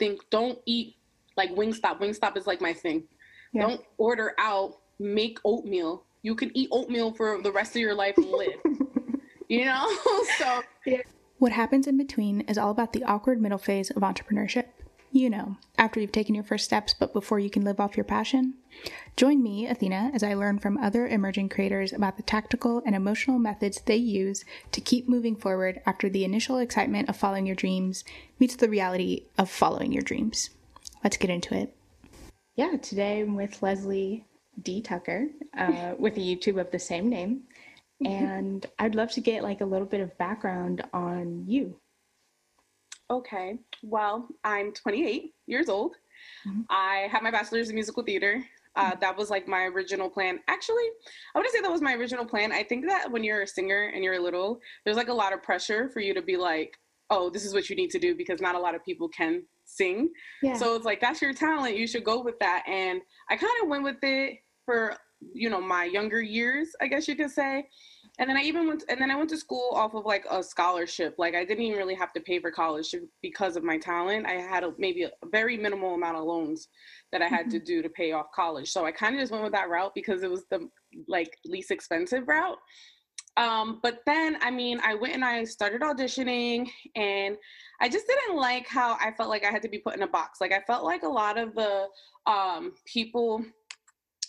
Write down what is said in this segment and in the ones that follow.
think don't eat like Wingstop. Wingstop is like my thing. Yeah. Don't order out. Make oatmeal. You can eat oatmeal for the rest of your life and live. you know? so yeah. What happens in between is all about the awkward middle phase of entrepreneurship. You know, after you've taken your first steps, but before you can live off your passion. Join me, Athena, as I learn from other emerging creators about the tactical and emotional methods they use to keep moving forward after the initial excitement of following your dreams meets the reality of following your dreams. Let's get into it. Yeah, today I'm with Leslie D. Tucker uh, with a YouTube of the same name. And I'd love to get like a little bit of background on you. Okay. Well, I'm 28 years old. Mm-hmm. I have my bachelor's in musical theater. Uh, that was like my original plan. Actually, I wouldn't say that was my original plan. I think that when you're a singer and you're a little, there's like a lot of pressure for you to be like, oh, this is what you need to do because not a lot of people can sing. Yeah. So it's like, that's your talent. You should go with that. And I kind of went with it for, you know, my younger years, I guess you could say and then I even went, and then I went to school off of like a scholarship. Like I didn't even really have to pay for college because of my talent. I had a, maybe a very minimal amount of loans that I had mm-hmm. to do to pay off college. So I kind of just went with that route because it was the like least expensive route. Um, but then, I mean, I went and I started auditioning, and I just didn't like how I felt like I had to be put in a box. Like I felt like a lot of the um, people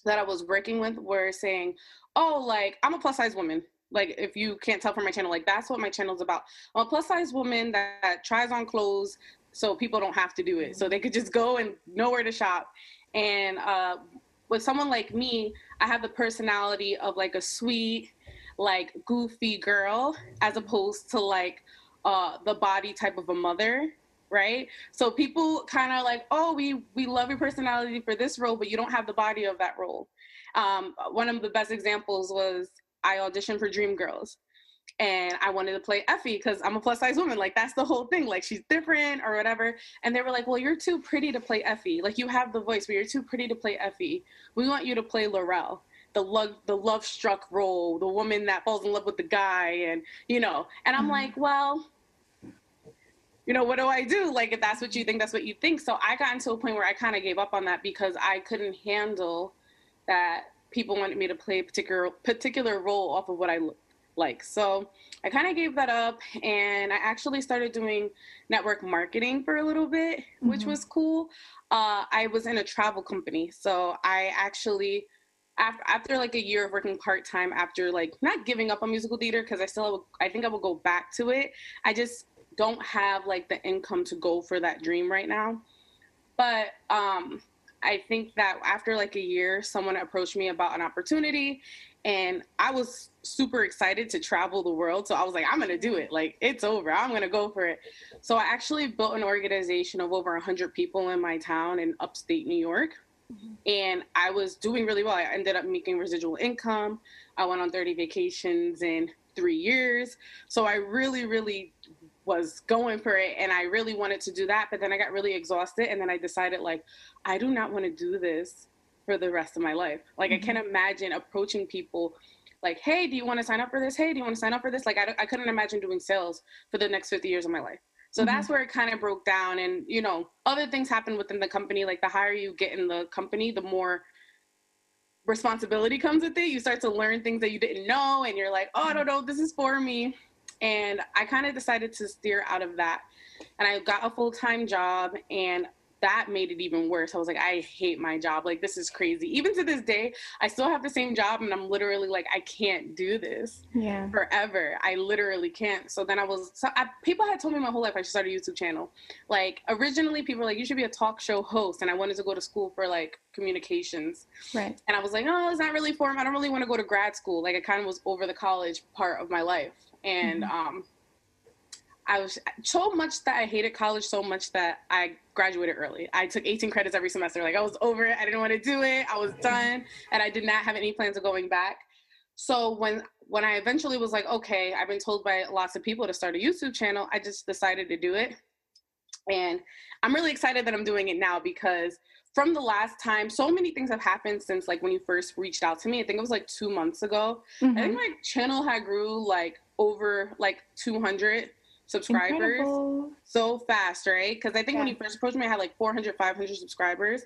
that I was working with were saying, "Oh, like I'm a plus size woman." Like if you can't tell from my channel like that's what my channel is about. I'm a plus size woman that, that tries on clothes so people don't have to do it. So they could just go and know where to shop. And uh, with someone like me i have the personality of like a sweet like goofy girl as opposed to like uh, the body type of a mother right? So people kind of like oh we we love your personality for this role but you don't have the body of that role. Um, one of the best examples was I auditioned for Dreamgirls and I wanted to play Effie because I'm a plus size woman. Like that's the whole thing. Like she's different or whatever. And they were like, "Well, you're too pretty to play Effie. Like you have the voice, but you're too pretty to play Effie. We want you to play Lorrell, the love the love struck role, the woman that falls in love with the guy, and you know." And I'm mm-hmm. like, "Well." You know, what do I do? Like, if that's what you think, that's what you think. So I got into a point where I kind of gave up on that because I couldn't handle that people wanted me to play a particular particular role off of what I look like. So I kind of gave that up, and I actually started doing network marketing for a little bit, mm-hmm. which was cool. Uh, I was in a travel company, so I actually after after like a year of working part time, after like not giving up on musical theater because I still I think I will go back to it. I just don't have like the income to go for that dream right now. But um I think that after like a year, someone approached me about an opportunity, and I was super excited to travel the world. So I was like, I'm gonna do it. Like it's over. I'm gonna go for it. So I actually built an organization of over 100 people in my town in upstate New York. Mm-hmm. And I was doing really well. I ended up making residual income. I went on 30 vacations in three years. So I really, really was going for it and I really wanted to do that, but then I got really exhausted and then I decided like I do not want to do this for the rest of my life. Like mm-hmm. I can't imagine approaching people like, "Hey, do you want to sign up for this? Hey, do you want to sign up for this?" Like I I couldn't imagine doing sales for the next 50 years of my life. So mm-hmm. that's where it kind of broke down and, you know, other things happen within the company like the higher you get in the company, the more responsibility comes with it. You start to learn things that you didn't know and you're like, "Oh, I don't know, this is for me." And I kind of decided to steer out of that. And I got a full time job, and that made it even worse. I was like, I hate my job. Like, this is crazy. Even to this day, I still have the same job, and I'm literally like, I can't do this yeah. forever. I literally can't. So then I was, so I, people had told me my whole life I should start a YouTube channel. Like, originally, people were like, you should be a talk show host. And I wanted to go to school for like communications. Right. And I was like, oh, it's not really for me. I don't really want to go to grad school. Like, I kind of was over the college part of my life and mm-hmm. um, I was so much that I hated college so much that I graduated early. I took 18 credits every semester. Like I was over it. I didn't want to do it. I was done, and I did not have any plans of going back. So when when I eventually was like, okay, I've been told by lots of people to start a YouTube channel, I just decided to do it. And I'm really excited that I'm doing it now because from the last time, so many things have happened since like when you first reached out to me. I think it was like two months ago. Mm-hmm. I think mm-hmm. my channel had grew like over like 200. subscribers Incredible. so fast, right? Because I think when you first approached me, I had like 400, 500 subscribers.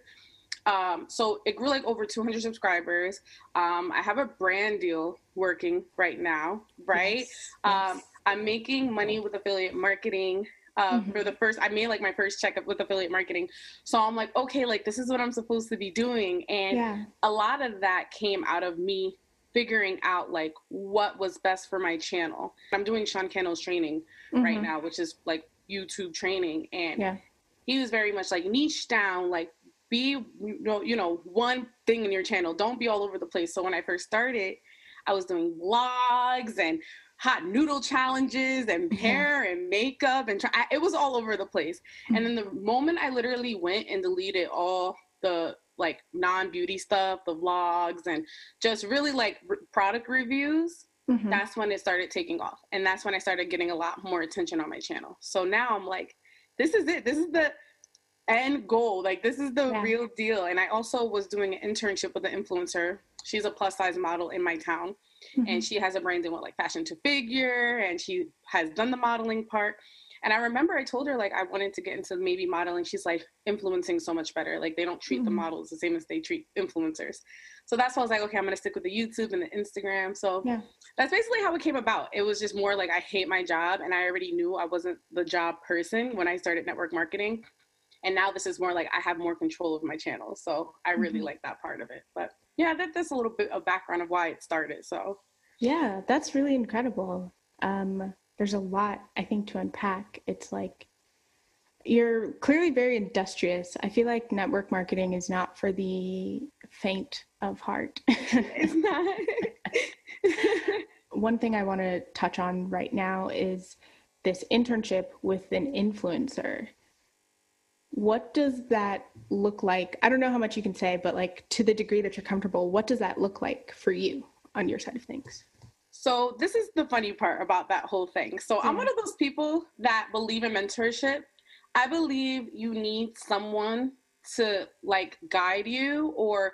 Um, so it grew like over 200 subscribers. Um, I have a brand deal working right now, right? Yes, Um, yes. I'm making money with affiliate marketing. Uh, Mhm. For the first, I made like my first checkup with affiliate marketing. So I'm like, okay, like this is what I'm supposed to be doing. And yeah. a lot of that came out of me figuring out like what was best for my channel. I'm doing Sean Cannell's training right Mhm. now, which is like YouTube training. And Yeah. he was very much like niche down, like be you know, you know, one thing in your channel. Don't be all over the place. So when I first started, I was doing vlogs and hot noodle challenges and Yeah. hair and makeup and try, I, it was all over the place. And then the moment I literally went and deleted all the like non-beauty stuff, the vlogs and just really like r- product reviews, Mhm. that's when it started taking off. And that's when I started getting a lot more attention on my channel. So now I'm like, this is it. This is the end goal. Like this is the Yeah. real deal. And I also was doing an internship with an influencer. She's a plus size model in my town Mhm. and she has a brand in what like fashion to figure and she has done the modeling part. And I remember I told her like I wanted to get into maybe modeling. She's like influencing so much better. Like they don't treat the Mhm. models the same as they treat influencers. So that's why I was like, okay, I'm gonna stick with the YouTube and the Instagram. So Yeah. that's basically how it came about. It was just more like I hate my job and I already knew I wasn't the job person when I started network marketing. And now this is more like I have more control of my channel. So I really Mhm. like that part of it. But yeah, that, that's a little bit of background of why it started. So Yeah, that's really incredible. Um, there's a lot I think to unpack. It's like you're clearly very industrious. I feel like network marketing is not for the faint of heart. it's not. One thing I want to touch on right now is this internship with an influencer. What does that look like? I don't know how much you can say, but like to the degree that you're comfortable, what does that look like for you on your side of things? So this is the funny part about that whole thing. So I'm one of those people that believe in mentorship. I believe you need someone to like guide you or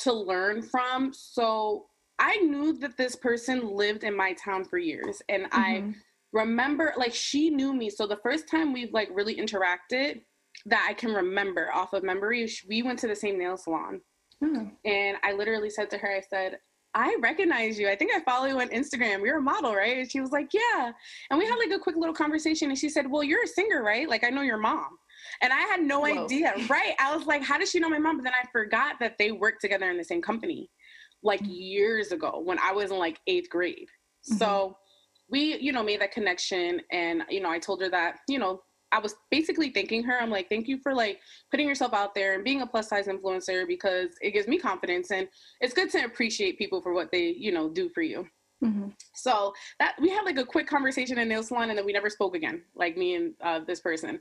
to learn from. So I knew that this person lived in my town for years and I Mhm. remember like she knew me. So the first time we've like really interacted that I can remember off of memory, we went to the same nail salon. Oh. And I literally said to her, I said, I recognize you. I think I follow you on Instagram. You're a model, right? And she was like, Yeah. And we had like a quick little conversation. And she said, Well, you're a singer, right? Like, I know your mom. And I had no Whoa. idea, right? I was like, How does she know my mom? But then I forgot that they worked together in the same company like Mhm. years ago when I was in like eighth grade. So we, you know, made that connection. And, you know, I told her that, you know, I was basically thanking her. I'm like, thank you for like putting yourself out there and being a plus size influencer because it gives me confidence and it's good to appreciate people for what they, you know, do for you. Mhm. So that we had like a quick conversation in nail salon and then we never spoke again, like me and uh, this person.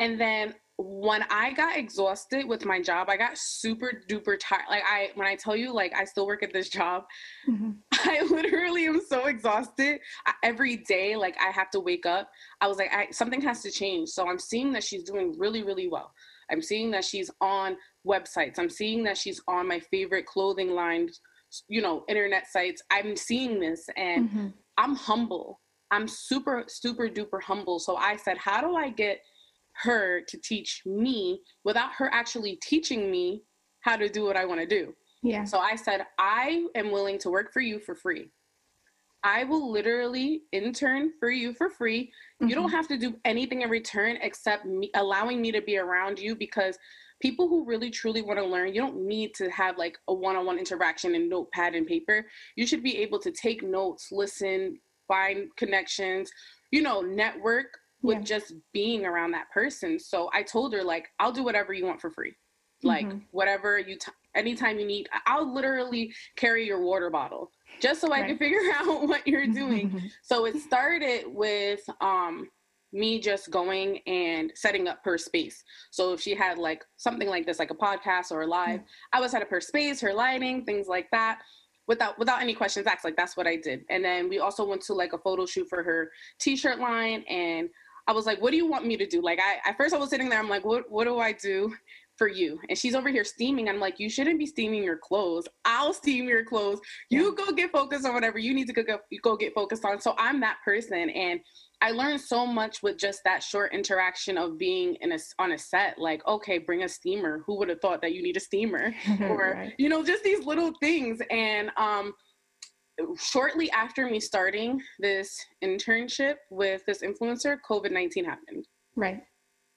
And then when I got exhausted with my job, I got super duper tired. Like I, when I tell you, like I still work at this job, Mhm. I literally am so exhausted I, every day. Like I have to wake up. I was like, I, something has to change. So I'm seeing that she's doing really, really well. I'm seeing that she's on websites. I'm seeing that she's on my favorite clothing line, you know, internet sites. I'm seeing this and Mhm. I'm humble. I'm super, super duper humble. So I said, how do I get her to teach me without her actually teaching me how to do what I want to do? Yeah. So I said, I am willing to work for you for free. I will literally intern for you for free. You don't Mhm. have to do anything in return except me, allowing me to be around you because people who really truly want to learn, you don't need to have like a one on one interaction in notepad and paper. You should be able to take notes, listen, find connections, you know, network with Yeah. just being around that person. So I told her, like, I'll do whatever you want for free. Like, Mhm. whatever you, t- anytime you need, I'll literally carry your water bottle just so I can figure out what you're doing. So it started with um me just going and setting up her space. So if she had like something like this, like a podcast or a live, I would set up her space, her lighting, things like that. Without without any questions asked, like that's what I did. And then we also went to like a photo shoot for her t-shirt line. And I was like, what do you want me to do? Like I at first I was sitting there, I'm like, what what do I do? for you. And she's over here steaming. I'm like, you shouldn't be steaming your clothes. I'll steam your clothes. You go get focused on whatever you need to go, go, go get focused on. So I'm that person. And I learned so much with just that short interaction of being in a on a set. Like, okay, bring a steamer. Who would have thought that you need a steamer? or right. you know, just these little things. And um, shortly after me starting this internship with this influencer, COVID nineteen happened. Right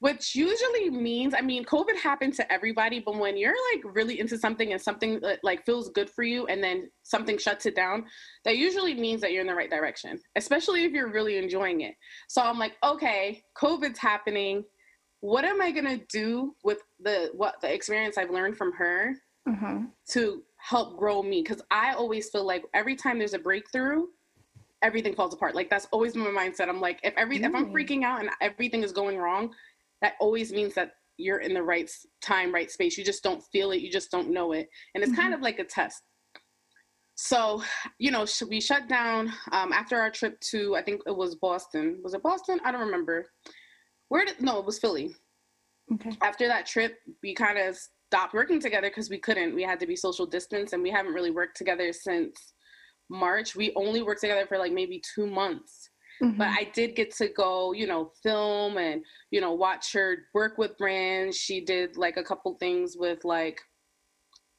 which usually means i mean covid happened to everybody but when you're like really into something and something like feels good for you and then something shuts it down that usually means that you're in the right direction especially if you're really enjoying it so i'm like okay covid's happening what am i going to do with the what the experience i've learned from her uh-huh. to help grow me because i always feel like every time there's a breakthrough everything falls apart like that's always my mindset i'm like if every if i'm freaking out and everything is going wrong that always means that you're in the right time, right space. You just don't feel it. You just don't know it. And it's mm-hmm. kind of like a test. So, you know, we shut down um, after our trip to, I think it was Boston. Was it Boston? I don't remember. Where did, no, it was Philly. Okay. After that trip, we kind of stopped working together because we couldn't. We had to be social distance and we haven't really worked together since March. We only worked together for like maybe two months. Mm-hmm. But I did get to go, you know, film and, you know, watch her work with brands. She did like a couple things with like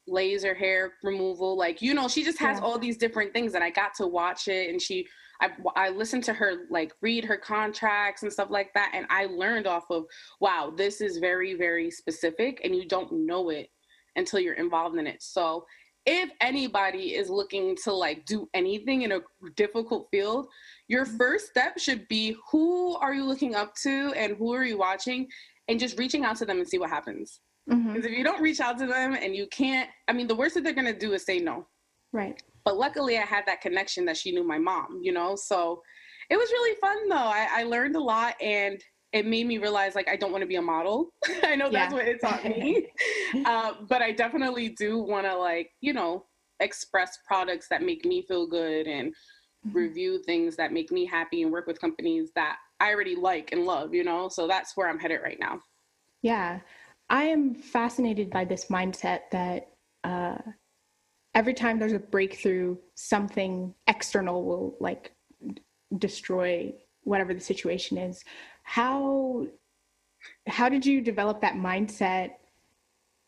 laser hair removal. Like, you know, she just has yeah. all these different things and I got to watch it and she, I, I listened to her like read her contracts and stuff like that. And I learned off of, wow, this is very, very specific and you don't know it until you're involved in it. So if anybody is looking to like do anything in a difficult field, your mm-hmm. first step should be who are you looking up to and who are you watching and just reaching out to them and see what happens. Because mm-hmm. if you don't reach out to them and you can't, I mean, the worst that they're going to do is say no. Right. But luckily, I had that connection that she knew my mom, you know? So it was really fun though. I, I learned a lot and it made me realize like I don't want to be a model. I know that's yeah. what it taught me. uh, but I definitely do want to like, you know, express products that make me feel good and mm-hmm. review things that make me happy and work with companies that I already like and love, you know? So that's where I'm headed right now. Yeah. I am fascinated by this mindset that uh, every time there's a breakthrough, something external will like destroy whatever the situation is. How how did you develop that mindset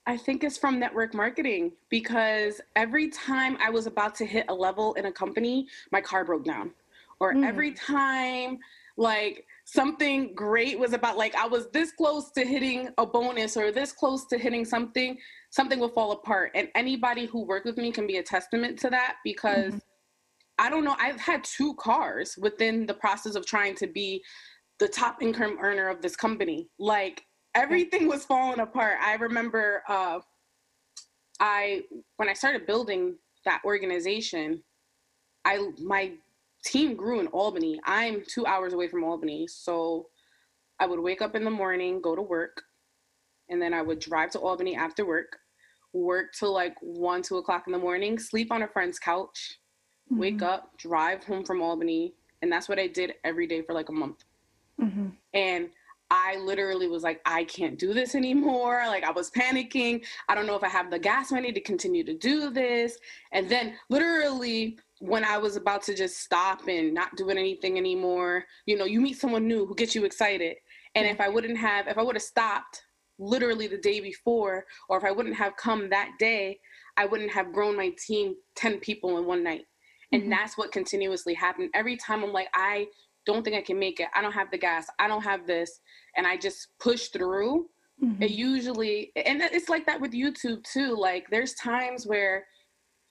I think it's from network marketing because every time I was about to hit a level in a company, my car broke down. Or mm. every time like something great was about like I was this close to hitting a bonus or this close to hitting something, something will fall apart. And anybody who worked with me can be a testament to that because mm-hmm. I don't know, I've had two cars within the process of trying to be the top income earner of this company. Like everything was falling apart. I remember uh, I when I started building that organization, I my team grew in Albany. I'm two hours away from Albany, so I would wake up in the morning, go to work, and then I would drive to Albany after work, work till like one, two o'clock in the morning, sleep on a friend's couch, mm-hmm. wake up, drive home from Albany, and that's what I did every day for like a month. Mm-hmm. And I literally was like, I can't do this anymore. Like, I was panicking. I don't know if I have the gas money to continue to do this. And then, literally, when I was about to just stop and not doing anything anymore, you know, you meet someone new who gets you excited. And if I wouldn't have, if I would have stopped literally the day before, or if I wouldn't have come that day, I wouldn't have grown my team 10 people in one night. And mm-hmm. that's what continuously happened. Every time I'm like, I don't think I can make it. I don't have the gas. I don't have this. And I just push through. Mm-hmm. It usually, and it's like that with YouTube too. Like there's times where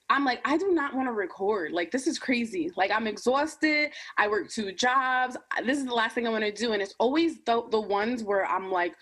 I'm like, I do not want to record. Like, this is crazy. Like, I'm exhausted. I work two jobs. This is the last thing I want to do. And it's always the, the ones where I'm like,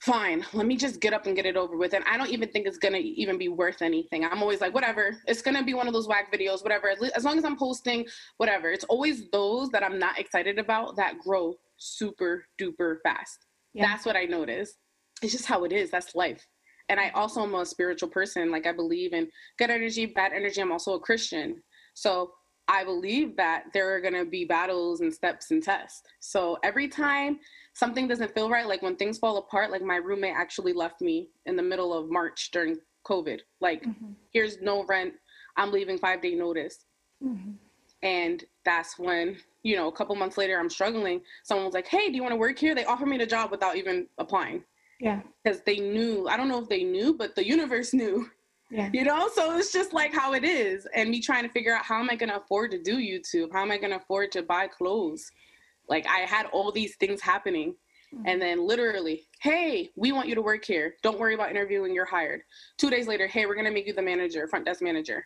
fine, let me just get up and get it over with. And I don't even think it's gonna even be worth anything. I'm always like, whatever, it's gonna be one of those whack videos, whatever. As long as I'm posting, whatever. It's always those that I'm not excited about that grow super duper fast. Yeah. That's what I notice. It's just how it is. That's life. And I also am a spiritual person. Like I believe in good energy, bad energy. I'm also a Christian. So I believe that there are going to be battles and steps and tests. So every time something doesn't feel right, like when things fall apart, like my roommate actually left me in the middle of March during COVID. Like, mm-hmm. here's no rent. I'm leaving five day notice. Mm-hmm. And that's when, you know, a couple months later, I'm struggling. Someone was like, hey, do you want to work here? They offered me the job without even applying. Yeah. Because they knew, I don't know if they knew, but the universe knew. Yeah. You know, so it's just like how it is. And me trying to figure out how am I going to afford to do YouTube? How am I going to afford to buy clothes? Like I had all these things happening. Mm-hmm. And then literally, hey, we want you to work here. Don't worry about interviewing, you're hired. Two days later, hey, we're going to make you the manager, front desk manager.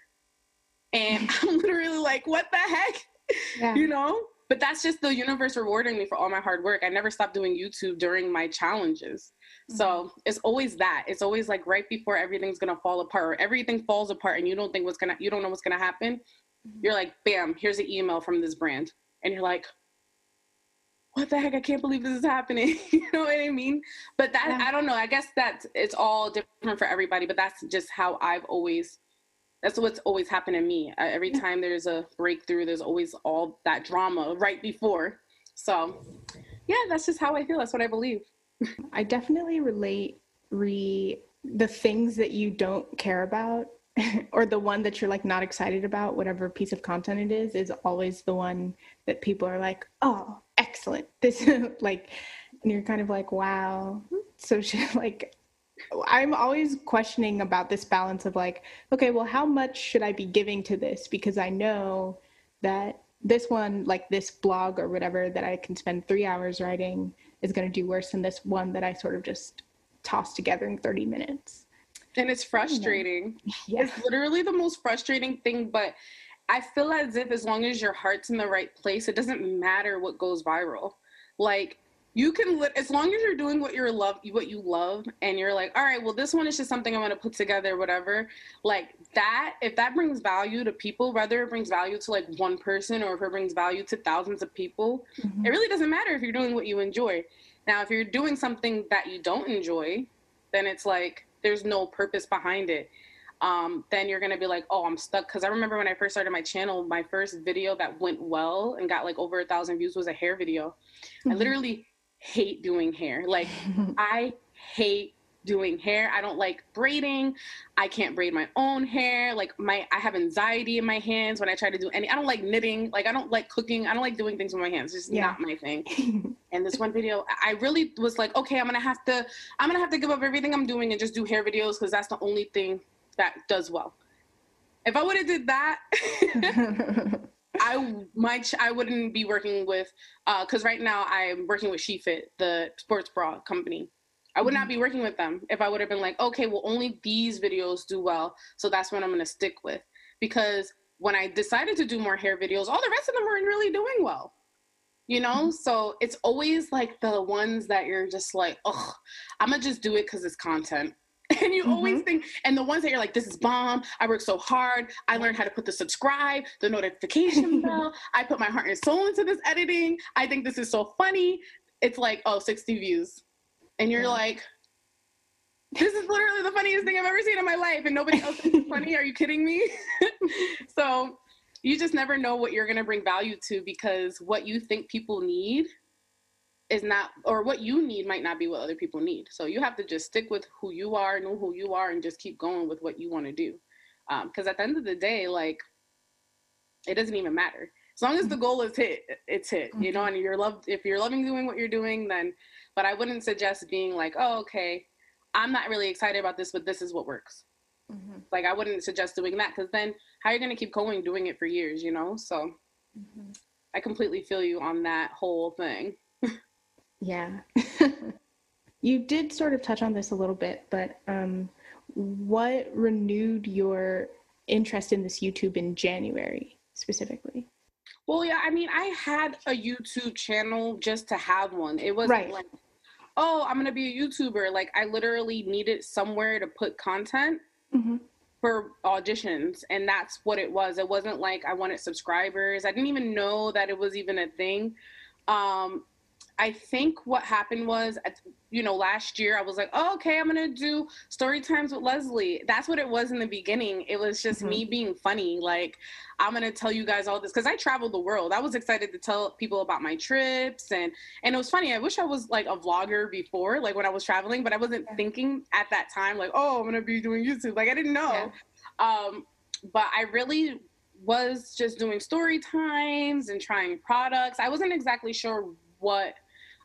And I'm literally like, what the heck? Yeah. You know? But that's just the universe rewarding me for all my hard work. I never stopped doing YouTube during my challenges. Mm-hmm. So it's always that. It's always like right before everything's gonna fall apart or everything falls apart and you don't think what's gonna you don't know what's gonna happen. Mm-hmm. You're like, bam, here's an email from this brand. And you're like, what the heck? I can't believe this is happening. you know what I mean? But that yeah. I don't know. I guess that it's all different for everybody, but that's just how I've always that's what's always happened to me. Uh, every time there's a breakthrough, there's always all that drama right before. So, yeah, that's just how I feel. That's what I believe. I definitely relate re the things that you don't care about or the one that you're like not excited about, whatever piece of content it is, is always the one that people are like, "Oh, excellent." This like and you're kind of like, "Wow." So she like I'm always questioning about this balance of like, okay, well, how much should I be giving to this? Because I know that this one, like this blog or whatever that I can spend three hours writing, is going to do worse than this one that I sort of just toss together in 30 minutes. And it's frustrating. Yeah. It's literally the most frustrating thing, but I feel as if as long as your heart's in the right place, it doesn't matter what goes viral. Like, you can li- as long as you're doing what you're love what you love and you're like all right well this one is just something i want to put together whatever like that if that brings value to people whether it brings value to like one person or if it brings value to thousands of people mm-hmm. it really doesn't matter if you're doing what you enjoy now if you're doing something that you don't enjoy then it's like there's no purpose behind it um, then you're gonna be like, oh, I'm stuck. Because I remember when I first started my channel, my first video that went well and got like over a thousand views was a hair video. Mm-hmm. I literally hate doing hair. Like I hate doing hair. I don't like braiding. I can't braid my own hair. Like my I have anxiety in my hands when I try to do any I don't like knitting. Like I don't like cooking. I don't like doing things with my hands. It's just yeah. not my thing. and this one video I really was like, okay, I'm to have to I'm to have to give up everything I'm doing and just do hair videos cuz that's the only thing that does well. If I would have did that I might I wouldn't be working with because uh, right now I'm working with SheFit, the sports bra company. I would not mm-hmm. be working with them if I would have been like, okay, well, only these videos do well, so that's what I'm gonna stick with. Because when I decided to do more hair videos, all the rest of them weren't really doing well. You know, mm-hmm. so it's always like the ones that you're just like, oh, I'm gonna just do it because it's content. And you mm-hmm. always think, and the ones that you're like, this is bomb. I worked so hard. I learned how to put the subscribe, the notification bell. I put my heart and soul into this editing. I think this is so funny. It's like, oh, 60 views. And you're yeah. like, this is literally the funniest thing I've ever seen in my life. And nobody else thinks it's funny. Are you kidding me? so you just never know what you're going to bring value to because what you think people need is not or what you need might not be what other people need so you have to just stick with who you are know who you are and just keep going with what you want to do because um, at the end of the day like it doesn't even matter as long as the goal is hit it's hit you know mm-hmm. and you're loved if you're loving doing what you're doing then but i wouldn't suggest being like oh okay i'm not really excited about this but this is what works mm-hmm. like i wouldn't suggest doing that because then how are you going to keep going doing it for years you know so mm-hmm. i completely feel you on that whole thing Yeah. you did sort of touch on this a little bit, but um, what renewed your interest in this YouTube in January specifically? Well, yeah, I mean, I had a YouTube channel just to have one. It wasn't right. like, oh, I'm going to be a YouTuber. Like, I literally needed somewhere to put content. Mm-hmm for auditions and that's what it was it wasn't like i wanted subscribers i didn't even know that it was even a thing um, I think what happened was, you know, last year I was like, oh, okay, I'm gonna do story times with Leslie. That's what it was in the beginning. It was just mm-hmm. me being funny. Like, I'm gonna tell you guys all this because I traveled the world. I was excited to tell people about my trips and and it was funny. I wish I was like a vlogger before, like when I was traveling, but I wasn't thinking at that time like, oh, I'm gonna be doing YouTube. Like I didn't know. Yeah. Um, but I really was just doing story times and trying products. I wasn't exactly sure what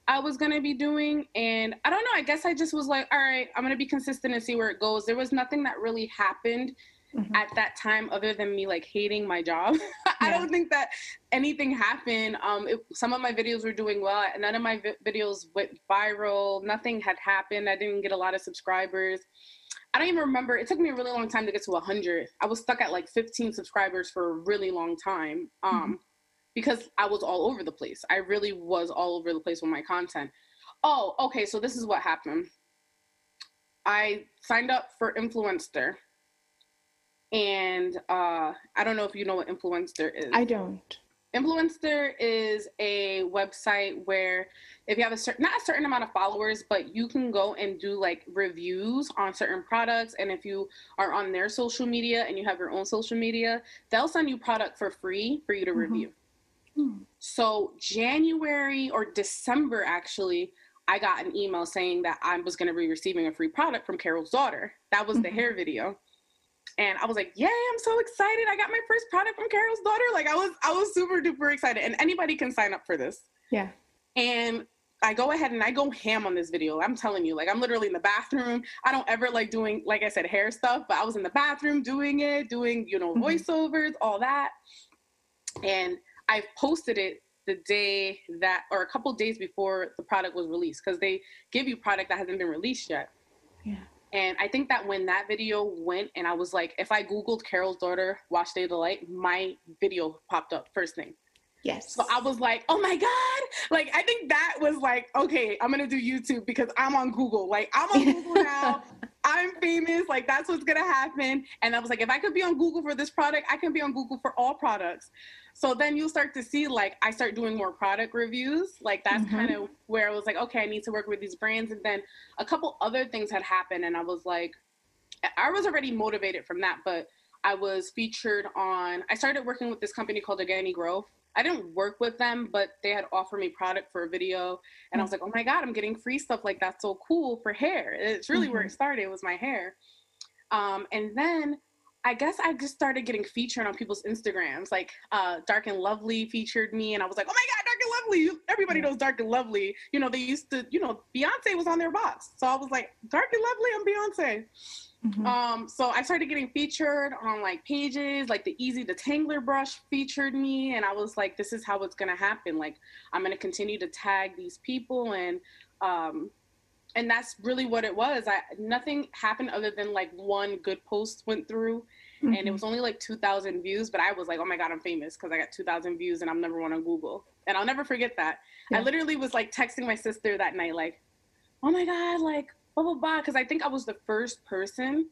I was going to be doing. And I don't know, I guess I just was like, all right, I'm going to be consistent and see where it goes. There was nothing that really happened mm-hmm. at that time other than me like hating my job. Yeah. I don't think that anything happened. Um, it, some of my videos were doing well. None of my vi- videos went viral. Nothing had happened. I didn't get a lot of subscribers. I don't even remember. It took me a really long time to get to 100. I was stuck at like 15 subscribers for a really long time um, mm-hmm. Because I was all over the place. I really was all over the place with my content. Oh, okay. So this is what happened. I signed up for Influenster. and uh, I don't know if you know what Influenster is. I don't. Influenster is a website where if you have a certain not a certain amount of followers, but you can go and do like reviews on certain products. And if you are on their social media and you have your own social media, they'll send you product for free for you to mm-hmm. review. Hmm. So January or December actually, I got an email saying that I was going to be receiving a free product from Carol's daughter. That was mm-hmm. the hair video and I was like, "Yay! I'm so excited! I got my first product from Carol's daughter." Like I was, I was super duper excited, and anybody can sign up for this. Yeah. And I go ahead and I go ham on this video. I'm telling you, like I'm literally in the bathroom. I don't ever like doing, like I said, hair stuff, but I was in the bathroom doing it, doing you know mm-hmm. voiceovers, all that, and I posted it the day that, or a couple days before the product was released, because they give you product that hasn't been released yet. Yeah. And I think that when that video went, and I was like, if I Googled Carol's daughter, Wash Day Delight, my video popped up first thing. Yes. So I was like, oh my God. Like, I think that was like, okay, I'm going to do YouTube because I'm on Google. Like, I'm on Google now. I'm famous. Like, that's what's to happen. And I was like, if I could be on Google for this product, I can be on Google for all products. So then you'll start to see, like, I start doing more product reviews. Like, that's mm-hmm. kind of where I was like, okay, I need to work with these brands. And then a couple other things had happened. And I was like, I was already motivated from that, but I was featured on, I started working with this company called Organic Growth I didn't work with them, but they had offered me product for a video, and I was like, "Oh my god, I'm getting free stuff like that's so cool for hair." It's really mm-hmm. where it mm-hmm. started was my hair, um, and then I guess I just started getting featured on people's Instagrams. Like uh, Dark and Lovely featured me, and I was like, "Oh my god, Dark and Lovely!" Everybody knows Dark and Lovely. You know, they used to, you know, Beyonce was on their box, so I was like, "Dark and Lovely, I'm Beyonce." Mm-hmm. Um, so I started getting featured on like pages, like the Easy Detangler brush featured me, and I was like, this is how it's gonna happen. Like I'm gonna continue to tag these people, and um, and that's really what it was. I nothing happened other than like one good post went through, mm-hmm. and it mm-hmm. was only like 2,000 views. But I was like, oh my god, I'm famous because I got 2,000 views, and I'm number one on Google. And I'll never forget that. Yeah. I literally was like texting my sister that night, like, oh my god, like blah blah blah because i think i was the first person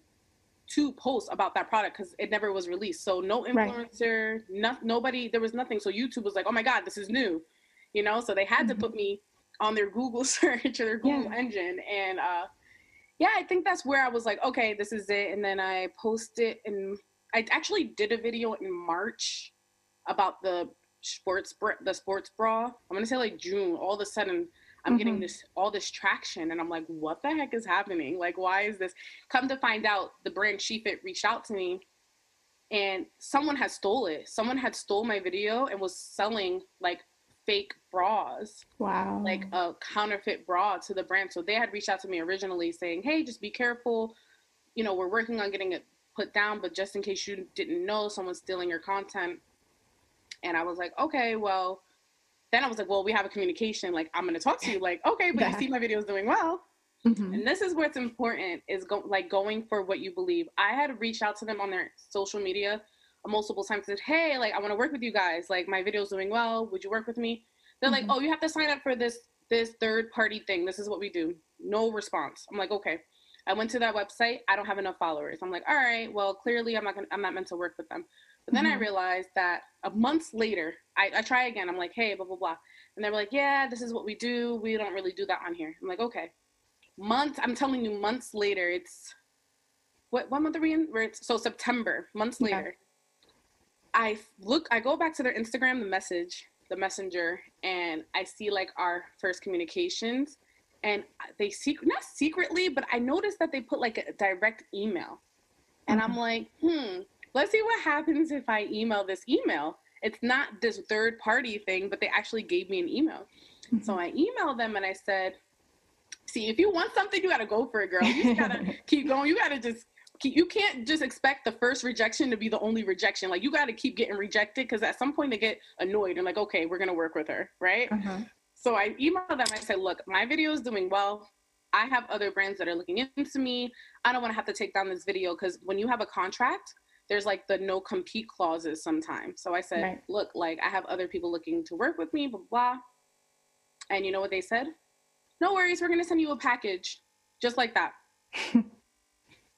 to post about that product because it never was released so no influencer right. no, nobody there was nothing so youtube was like oh my god this is new you know so they had mm-hmm. to put me on their google search or their google yeah. engine and uh yeah i think that's where i was like okay this is it and then i posted and i actually did a video in march about the sports the sports bra i'm gonna say like june all of a sudden I'm mm-hmm. getting this all this traction and I'm like, what the heck is happening? Like, why is this? Come to find out, the brand SheFit reached out to me and someone had stole it. Someone had stole my video and was selling like fake bras. Wow. Like a counterfeit bra to the brand. So they had reached out to me originally saying, hey, just be careful. You know, we're working on getting it put down, but just in case you didn't know someone's stealing your content. And I was like, okay, well, then I was like, well, we have a communication. Like, I'm going to talk to you. Like, okay, but yeah. you see my videos doing well. Mm-hmm. And this is what's important is go, like going for what you believe. I had reached out to them on their social media multiple times. And said, hey, like I want to work with you guys. Like my video's doing well. Would you work with me? They're mm-hmm. like, oh, you have to sign up for this this third party thing. This is what we do. No response. I'm like, okay. I went to that website. I don't have enough followers. I'm like, all right. Well, clearly I'm not gonna, I'm not meant to work with them. But then mm-hmm. I realized that a month later, I, I try again. I'm like, hey, blah, blah, blah. And they were like, yeah, this is what we do. We don't really do that on here. I'm like, okay. Months, I'm telling you, months later, it's what, what month are we in? Where it's, so September, months yeah. later. I look, I go back to their Instagram, the message, the messenger, and I see like our first communications. And they secret, not secretly, but I noticed that they put like a direct email. And mm-hmm. I'm like, hmm, let's see what happens if I email this email. It's not this third party thing, but they actually gave me an email. Mm-hmm. So I emailed them and I said, see, if you want something, you got to go for it, girl. You got to keep going. You got to just you can't just expect the first rejection to be the only rejection. Like you got to keep getting rejected because at some point they get annoyed and like, okay, we're gonna work with her, right? Uh-huh. So I emailed them. I said, look, my video is doing well. I have other brands that are looking into me. I don't want to have to take down this video because when you have a contract, there's like the no compete clauses sometimes. So I said, right. look, like I have other people looking to work with me, blah, blah. And you know what they said? No worries, we're going to send you a package just like that.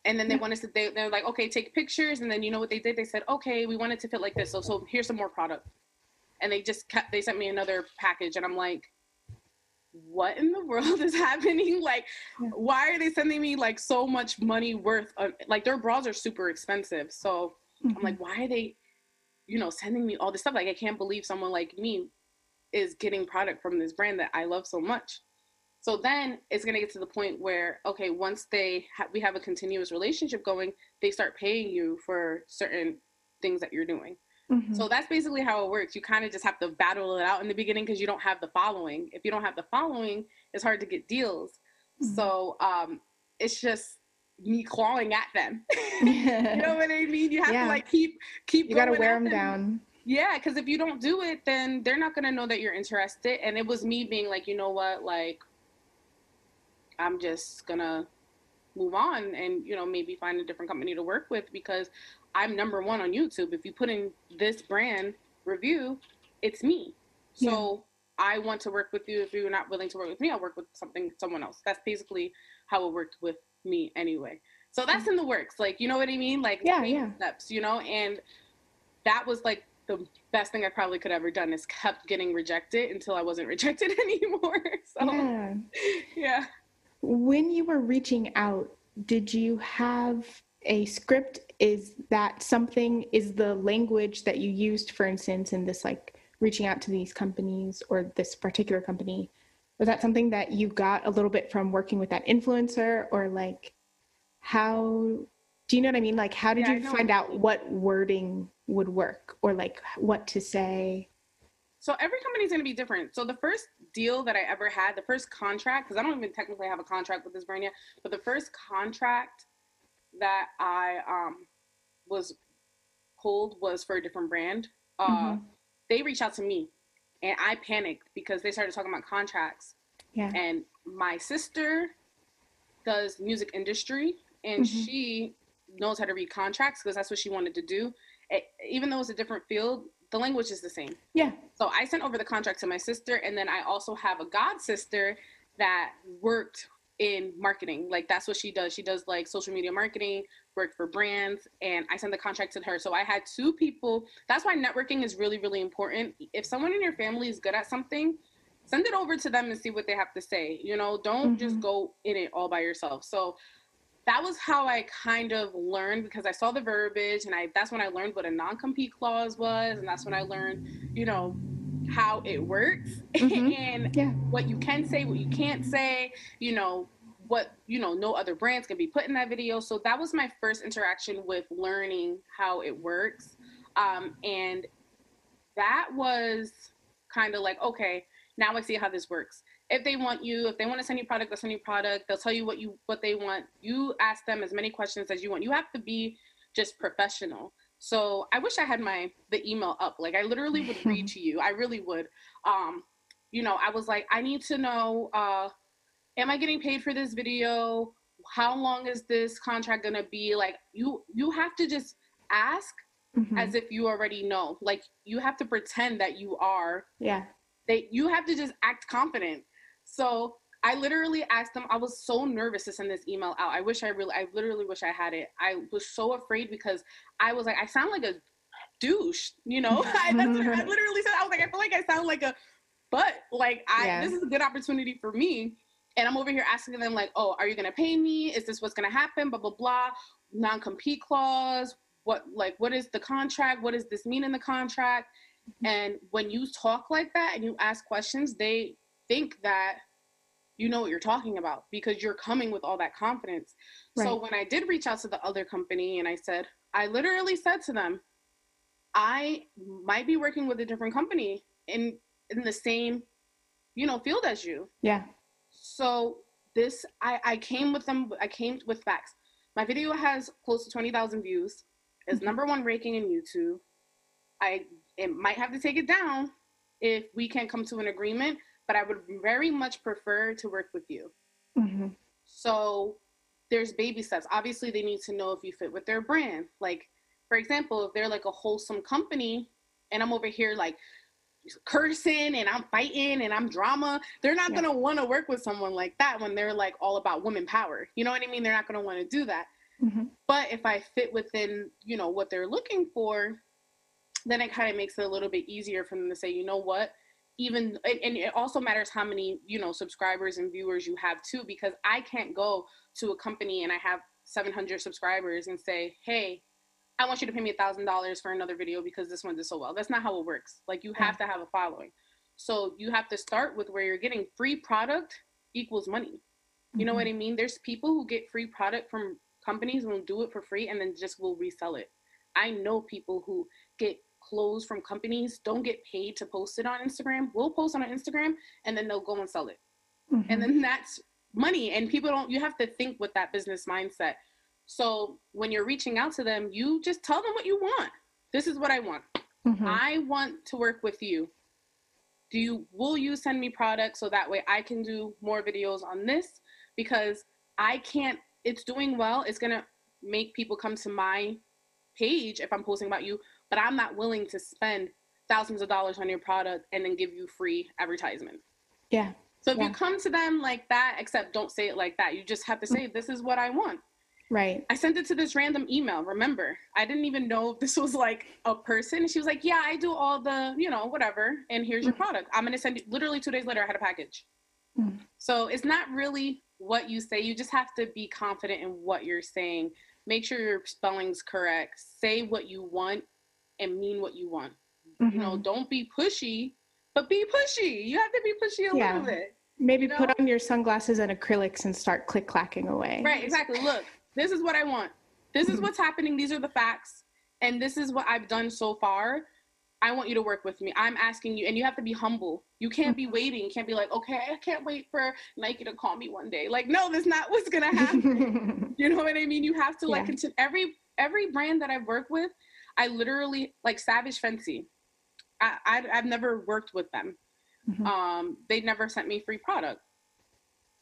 and then they wanted to, they, they're like, okay, take pictures. And then you know what they did? They said, okay, we want it to fit like this. So, so here's some more product. And they just kept, they sent me another package. And I'm like, what in the world is happening? Like, why are they sending me like so much money worth of like their bras are super expensive. So mm-hmm. I'm like, why are they, you know, sending me all this stuff? Like, I can't believe someone like me is getting product from this brand that I love so much. So then it's going to get to the point where, okay, once they ha- we have a continuous relationship going, they start paying you for certain things that you're doing. Mm-hmm. So that's basically how it works. You kind of just have to battle it out in the beginning because you don't have the following. If you don't have the following, it's hard to get deals. Mm-hmm. So um, it's just me clawing at them. you know what I mean? You have yeah. to like keep keep. You got to wear them, them down. Yeah, because if you don't do it, then they're not gonna know that you're interested. And it was me being like, you know what, like, I'm just gonna move on and you know maybe find a different company to work with because I'm number one on YouTube. If you put in this brand review, it's me. So yeah. I want to work with you. If you're not willing to work with me, I'll work with something someone else. That's basically how it worked with me anyway. So that's in the works. Like you know what I mean? Like yeah, yeah. steps, you know, and that was like the best thing I probably could ever done is kept getting rejected until I wasn't rejected anymore. So yeah. yeah. When you were reaching out, did you have a script is that something is the language that you used for instance in this like reaching out to these companies or this particular company? Was that something that you got a little bit from working with that influencer? Or like how do you know what i mean? Like how did yeah, you find out what wording would work? Or like what to say? So every company is going to be different. So the first deal that i ever had the first contract because i don't even technically have a contract with this brand yet but the first contract that I um, was pulled was for a different brand. Uh, mm-hmm. They reached out to me, and I panicked because they started talking about contracts. Yeah. And my sister does music industry, and mm-hmm. she knows how to read contracts because that's what she wanted to do. It, even though it's a different field, the language is the same. Yeah. So I sent over the contract to my sister, and then I also have a god sister that worked in marketing. Like that's what she does. She does like social media marketing, work for brands, and I sent the contract to her. So I had two people. That's why networking is really, really important. If someone in your family is good at something, send it over to them and see what they have to say. You know, don't mm-hmm. just go in it all by yourself. So that was how I kind of learned because I saw the verbiage and I that's when I learned what a non-compete clause was and that's when I learned, you know, how it works mm-hmm. and yeah. what you can say, what you can't say, you know, what, you know, no other brands can be put in that video. So that was my first interaction with learning how it works. Um, and that was kind of like, okay, now I see how this works. If they want you, if they want to send you product, they'll send you product. They'll tell you what you what they want. You ask them as many questions as you want. You have to be just professional. So I wish I had my the email up. Like I literally would read to you. I really would. Um, you know, I was like, I need to know, uh, am I getting paid for this video? How long is this contract gonna be? Like you you have to just ask mm-hmm. as if you already know. Like you have to pretend that you are. Yeah. They you have to just act confident. So I literally asked them. I was so nervous to send this email out. I wish I really, I literally wish I had it. I was so afraid because I was like, I sound like a douche, you know. I, that's what I literally said. I was like, I feel like I sound like a, but like I, yeah. this is a good opportunity for me. And I'm over here asking them like, oh, are you gonna pay me? Is this what's gonna happen? Blah blah blah. Non compete clause. What like what is the contract? What does this mean in the contract? Mm-hmm. And when you talk like that and you ask questions, they think that you know what you're talking about because you're coming with all that confidence. Right. So when I did reach out to the other company and I said, I literally said to them, I might be working with a different company in in the same, you know, field as you. Yeah. So this I, I came with them I came with facts. My video has close to twenty thousand views. It's mm-hmm. number one ranking in YouTube. I it might have to take it down if we can't come to an agreement, but I would very much prefer to work with you. Mm-hmm. So there's baby steps. Obviously, they need to know if you fit with their brand. Like, for example, if they're like a wholesome company and I'm over here like cursing and I'm fighting and I'm drama, they're not yeah. gonna want to work with someone like that when they're like all about women power. You know what I mean? They're not gonna want to do that. Mm-hmm. But if I fit within, you know, what they're looking for, then it kind of makes it a little bit easier for them to say, you know what, even and it also matters how many you know subscribers and viewers you have too because i can't go to a company and i have 700 subscribers and say hey i want you to pay me a thousand dollars for another video because this one did so well. That's not how it works. Like you have to have a following. So you have to start with where you're getting free product equals money. You know mm-hmm. what i mean? There's people who get free product from companies and will do it for free and then just will resell it. I know people who get clothes from companies don't get paid to post it on Instagram. We'll post on Instagram and then they'll go and sell it. Mm-hmm. And then that's money. And people don't, you have to think with that business mindset. So when you're reaching out to them, you just tell them what you want. This is what I want. Mm-hmm. I want to work with you. Do you, will you send me products so that way I can do more videos on this? Because I can't, it's doing well. It's going to make people come to my page if I'm posting about you but I'm not willing to spend thousands of dollars on your product and then give you free advertisement. Yeah. So if yeah. you come to them like that, except don't say it like that, you just have to say, this is what I want. Right. I sent it to this random email. Remember, I didn't even know if this was like a person. And she was like, yeah, I do all the, you know, whatever. And here's your mm. product. I'm going to send you, literally two days later, I had a package. Mm. So it's not really what you say. You just have to be confident in what you're saying. Make sure your spelling's correct. Say what you want and mean what you want. Mm-hmm. You know, mm-hmm. don't be pushy, but be pushy. You have to be pushy a yeah. little bit. Maybe you know? put on your sunglasses and acrylics and start click clacking away. Right, exactly. Look, this is what I want. This is mm-hmm. what's happening. These are the facts. And this is what I've done so far. I want you to work with me. I'm asking you, and you have to be humble. You can't be mm-hmm. waiting. You can't be like, okay, I can't wait for Nike to call me one day. Like, no, that's not what's gonna happen. you know what I mean? You have to like yeah. continue. Every every brand that I've worked with, I literally like Savage Fenty. I, I have never worked with them. Mm-hmm. Um, they never sent me free product.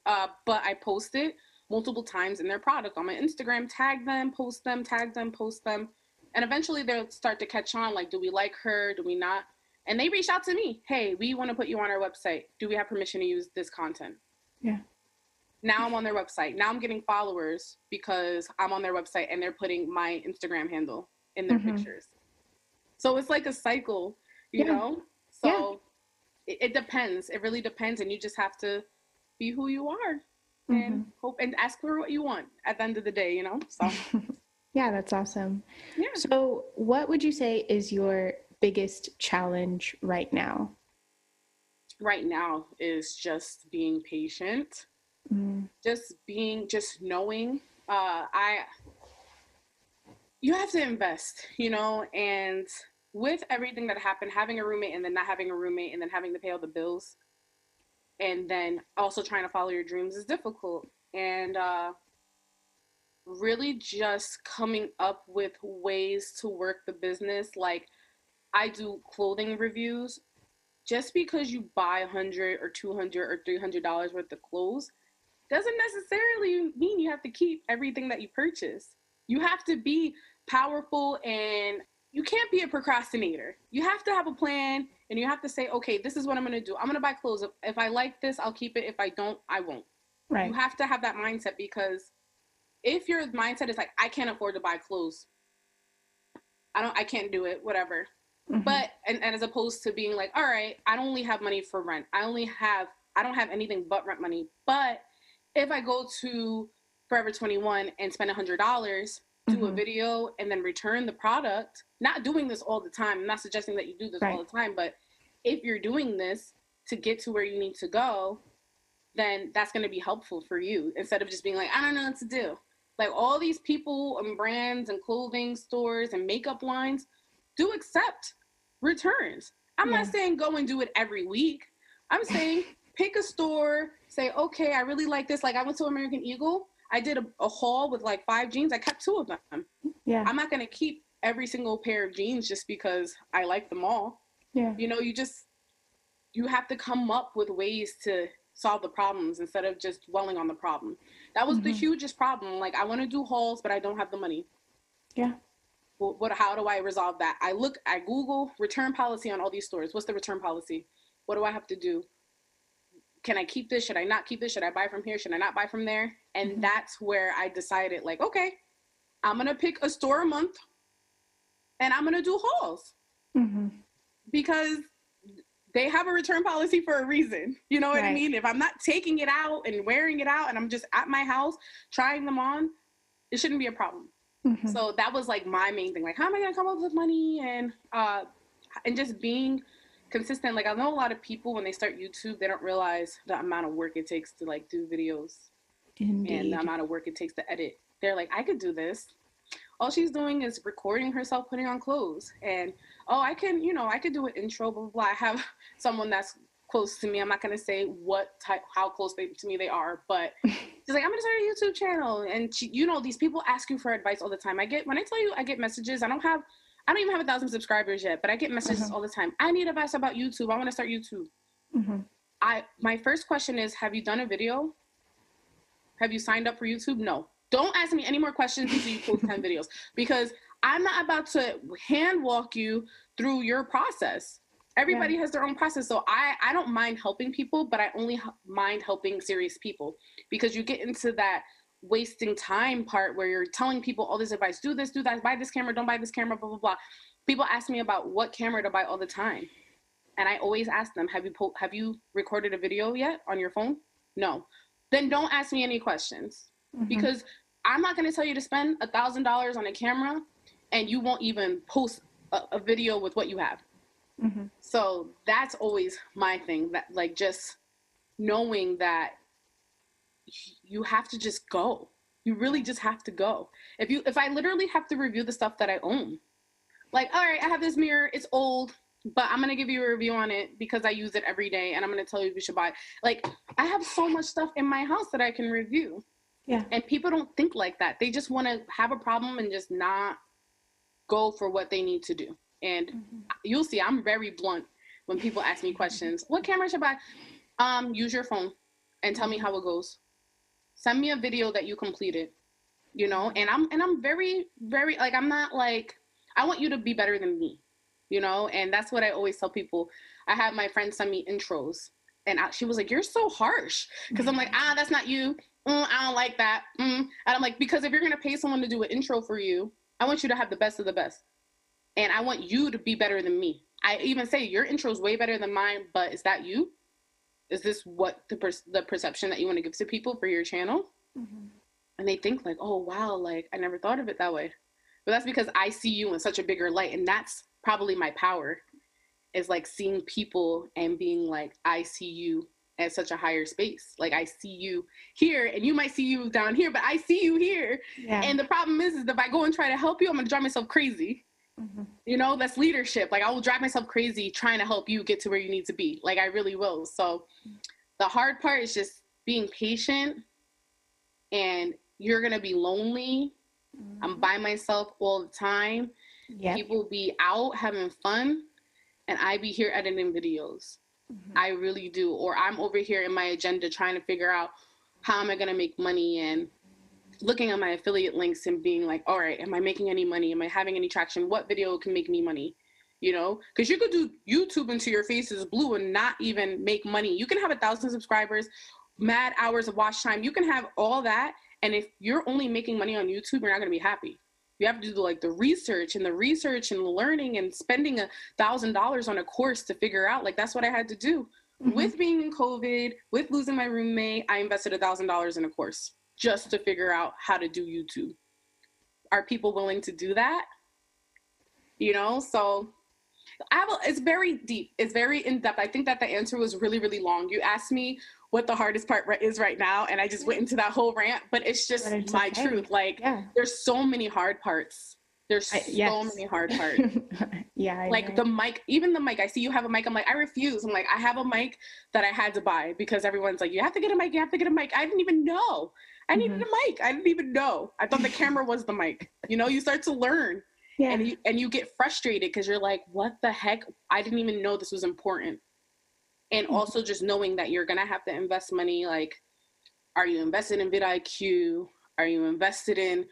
Uh, but I posted multiple times in their product on my Instagram, tag them, post them, tag them, post them. And eventually they'll start to catch on like, do we like her? Do we not? And they reach out to me. Hey, we want to put you on our website. Do we have permission to use this content? Yeah. Now I'm on their website. Now I'm getting followers because I'm on their website and they're putting my Instagram handle in their mm-hmm. pictures. So it's like a cycle, you yeah. know? So yeah. it, it, depends. It really depends. And you just have to be who you are and mm-hmm. hope and ask for what you want at the end of the day, you know? So yeah, that's awesome. Yeah. So what would you say is your biggest challenge right now? Right now is just being patient. Mm. Just being just knowing uh I you have to invest, you know, and with everything that happened, having a roommate and then not having a roommate and then having to pay all the bills and then also trying to follow your dreams is difficult. And uh, really just coming up with ways to work the business. Like I do clothing reviews. Just because you buy 100 or 200 or 300 dollars worth of clothes doesn't necessarily mean you have to keep everything that you purchase. You have to be powerful and you can't be a procrastinator. You have to have a plan and you have to say, okay, this is what I'm going to do. I'm going to buy clothes. If, I like this, I'll keep it. If I don't, I won't. Right. You have to have that mindset because if your mindset is like, I can't afford to buy clothes, I don't, I can't do it, whatever. Mm-hmm. But, and, and as opposed to being like, all right, I don't only have money for rent. I only have, I don't have anything but rent money. But if I go to Forever 21 and spend a $100, do mm-hmm. a video and then return the product not doing this all the time i'm not suggesting that you do this right. all the time but if you're doing this to get to where you need to go then that's going to be helpful for you instead of just being like i don't know what to do Like all these people and brands and clothing stores and makeup lines do accept returns. I'm yeah. not saying go and do it every week. I'm saying pick a store, say, okay, I really like this. Like I went to American Eagle. I did a, a haul with like five jeans. I kept two of them. Yeah. I'm not gonna keep every single pair of jeans just because I like them all. Yeah. You know, you just you have to come up with ways to solve the problems instead of just dwelling on the problem. That was mm-hmm. the hugest problem. Like I want to do hauls, but I don't have the money. Yeah. Well, what? How do I resolve that? I look. I Google return policy on all these stores. What's the return policy? What do I have to do? Can I keep this? Should I not keep this? Should I buy from here? Should I not buy from there? And mm-hmm. that's where I decided, like, okay, I'm gonna pick a store a month, and I'm gonna do hauls mm-hmm. because they have a return policy for a reason. You know what right. I mean? If I'm not taking it out and wearing it out and I'm just at my house trying them on, it shouldn't be a problem. Mm-hmm. So that was like my main thing. Like, how am I gonna come up with money and uh and just being consistent. Like I know a lot of people when they start YouTube, they don't realize the amount of work it takes to like do videos Indeed. and the amount of work it takes to edit. They're like, I could do this. All she's doing is recording herself putting on clothes and oh, I can, you know, I could do an intro, blah, blah, blah. I have someone that's close to me. I'm not gonna say what type, how close they, to me they are, but she's like, I'm gonna start a YouTube channel, and she, you know, these people ask you for advice all the time. I get when I tell you, I get messages. I don't have, I don't even have a thousand subscribers yet, but I get messages mm-hmm. all the time. I need advice about YouTube. I want to start YouTube. Mm-hmm. I my first question is, have you done a video? Have you signed up for YouTube? No. Don't ask me any more questions until you post 10 videos because I'm not about to hand walk you through your process. Everybody yeah. has their own process. So I, I don't mind helping people, but I only mind helping serious people because you get into that wasting time part where you're telling people all this advice do this, do that, buy this camera, don't buy this camera, blah, blah, blah. People ask me about what camera to buy all the time. And I always ask them, have you po- have you recorded a video yet on your phone? No. Then don't ask me any questions mm-hmm. because I'm not going to tell you to spend a thousand dollars on a camera and you won't even post a, a video with what you have. Mm-hmm. So that's always my thing. That like just knowing that you have to just go. You really just have to go. If you if I literally have to review the stuff that I own, like all right, I have this mirror. It's old but I'm gonna give you a review on it because I use it every day, and I'm gonna tell you if you should buy. It. Like I have so much stuff in my house that I can review. Yeah. And people don't think like that. They just want to have a problem and just not go for what they need to do. And mm-hmm. you'll see, I'm very blunt when people ask me questions. What camera should I buy? Um, use your phone and tell me how it goes. Send me a video that you completed. You know, and I'm and I'm very very like I'm not like I want you to be better than me. You know, and that's what I always tell people. I have my friends send me intros, and I, she was like, "You're so harsh," because I'm like, "Ah, that's not you. Mm, I don't like that." Mm. And I'm like, because if you're gonna pay someone to do an intro for you, I want you to have the best of the best. And I want you to be better than me. I even say your intro is way better than mine, but is that you? Is this what the per- the perception that you want to give to people for your channel? Mm-hmm. And they think like, oh wow, like I never thought of it that way. But that's because I see you in such a bigger light, and that's probably my power. Is like seeing people and being like, I see you at such a higher space. Like I see you here and you might see you down here, but I see you here. Yeah. And the problem is, is if I go and try to help you, I'm gonna drive myself crazy. Mm-hmm. You know, that's leadership. Like I will drive myself crazy trying to help you get to where you need to be. Like I really will. So the hard part is just being patient and you're gonna be lonely. Mm-hmm. I'm by myself all the time. Yep. People be out having fun and I be here editing videos. Mm-hmm. I really do. Or I'm over here in my agenda trying to figure out how am I going to make money and looking at my affiliate links and being like, all right, am I making any money? Am I having any traction? What video can make me money? You know, because you could do YouTube until your face is blue and not even make money. You can have a thousand subscribers, mad hours of watch time. You can have all that. And if you're only making money on YouTube, you're not going to be happy you have to do the, like the research and the research and the learning and spending a thousand dollars on a course to figure out like that's what i had to do mm-hmm. with being in covid with losing my roommate i invested a thousand dollars in a course just to figure out how to do youtube are people willing to do that you know so I have a, it's very deep. It's very in depth. I think that the answer was really, really long. You asked me what the hardest part is right now, and I just went into that whole rant. But it's just it's my okay. truth. Like, yeah. there's so many hard parts. There's I, yes. so many hard parts. yeah. I like know. the mic, even the mic. I see you have a mic. I'm like, I refuse. I'm like, I have a mic that I had to buy because everyone's like, you have to get a mic. You have to get a mic. I didn't even know. I needed mm-hmm. a mic. I didn't even know. I thought the camera was the mic. You know, you start to learn. Yeah. And you and you get frustrated because you're like, what the heck? I didn't even know this was important. And mm-hmm. also just knowing that you're gonna have to invest money, like, are you invested in vidIQ? Are you invested in,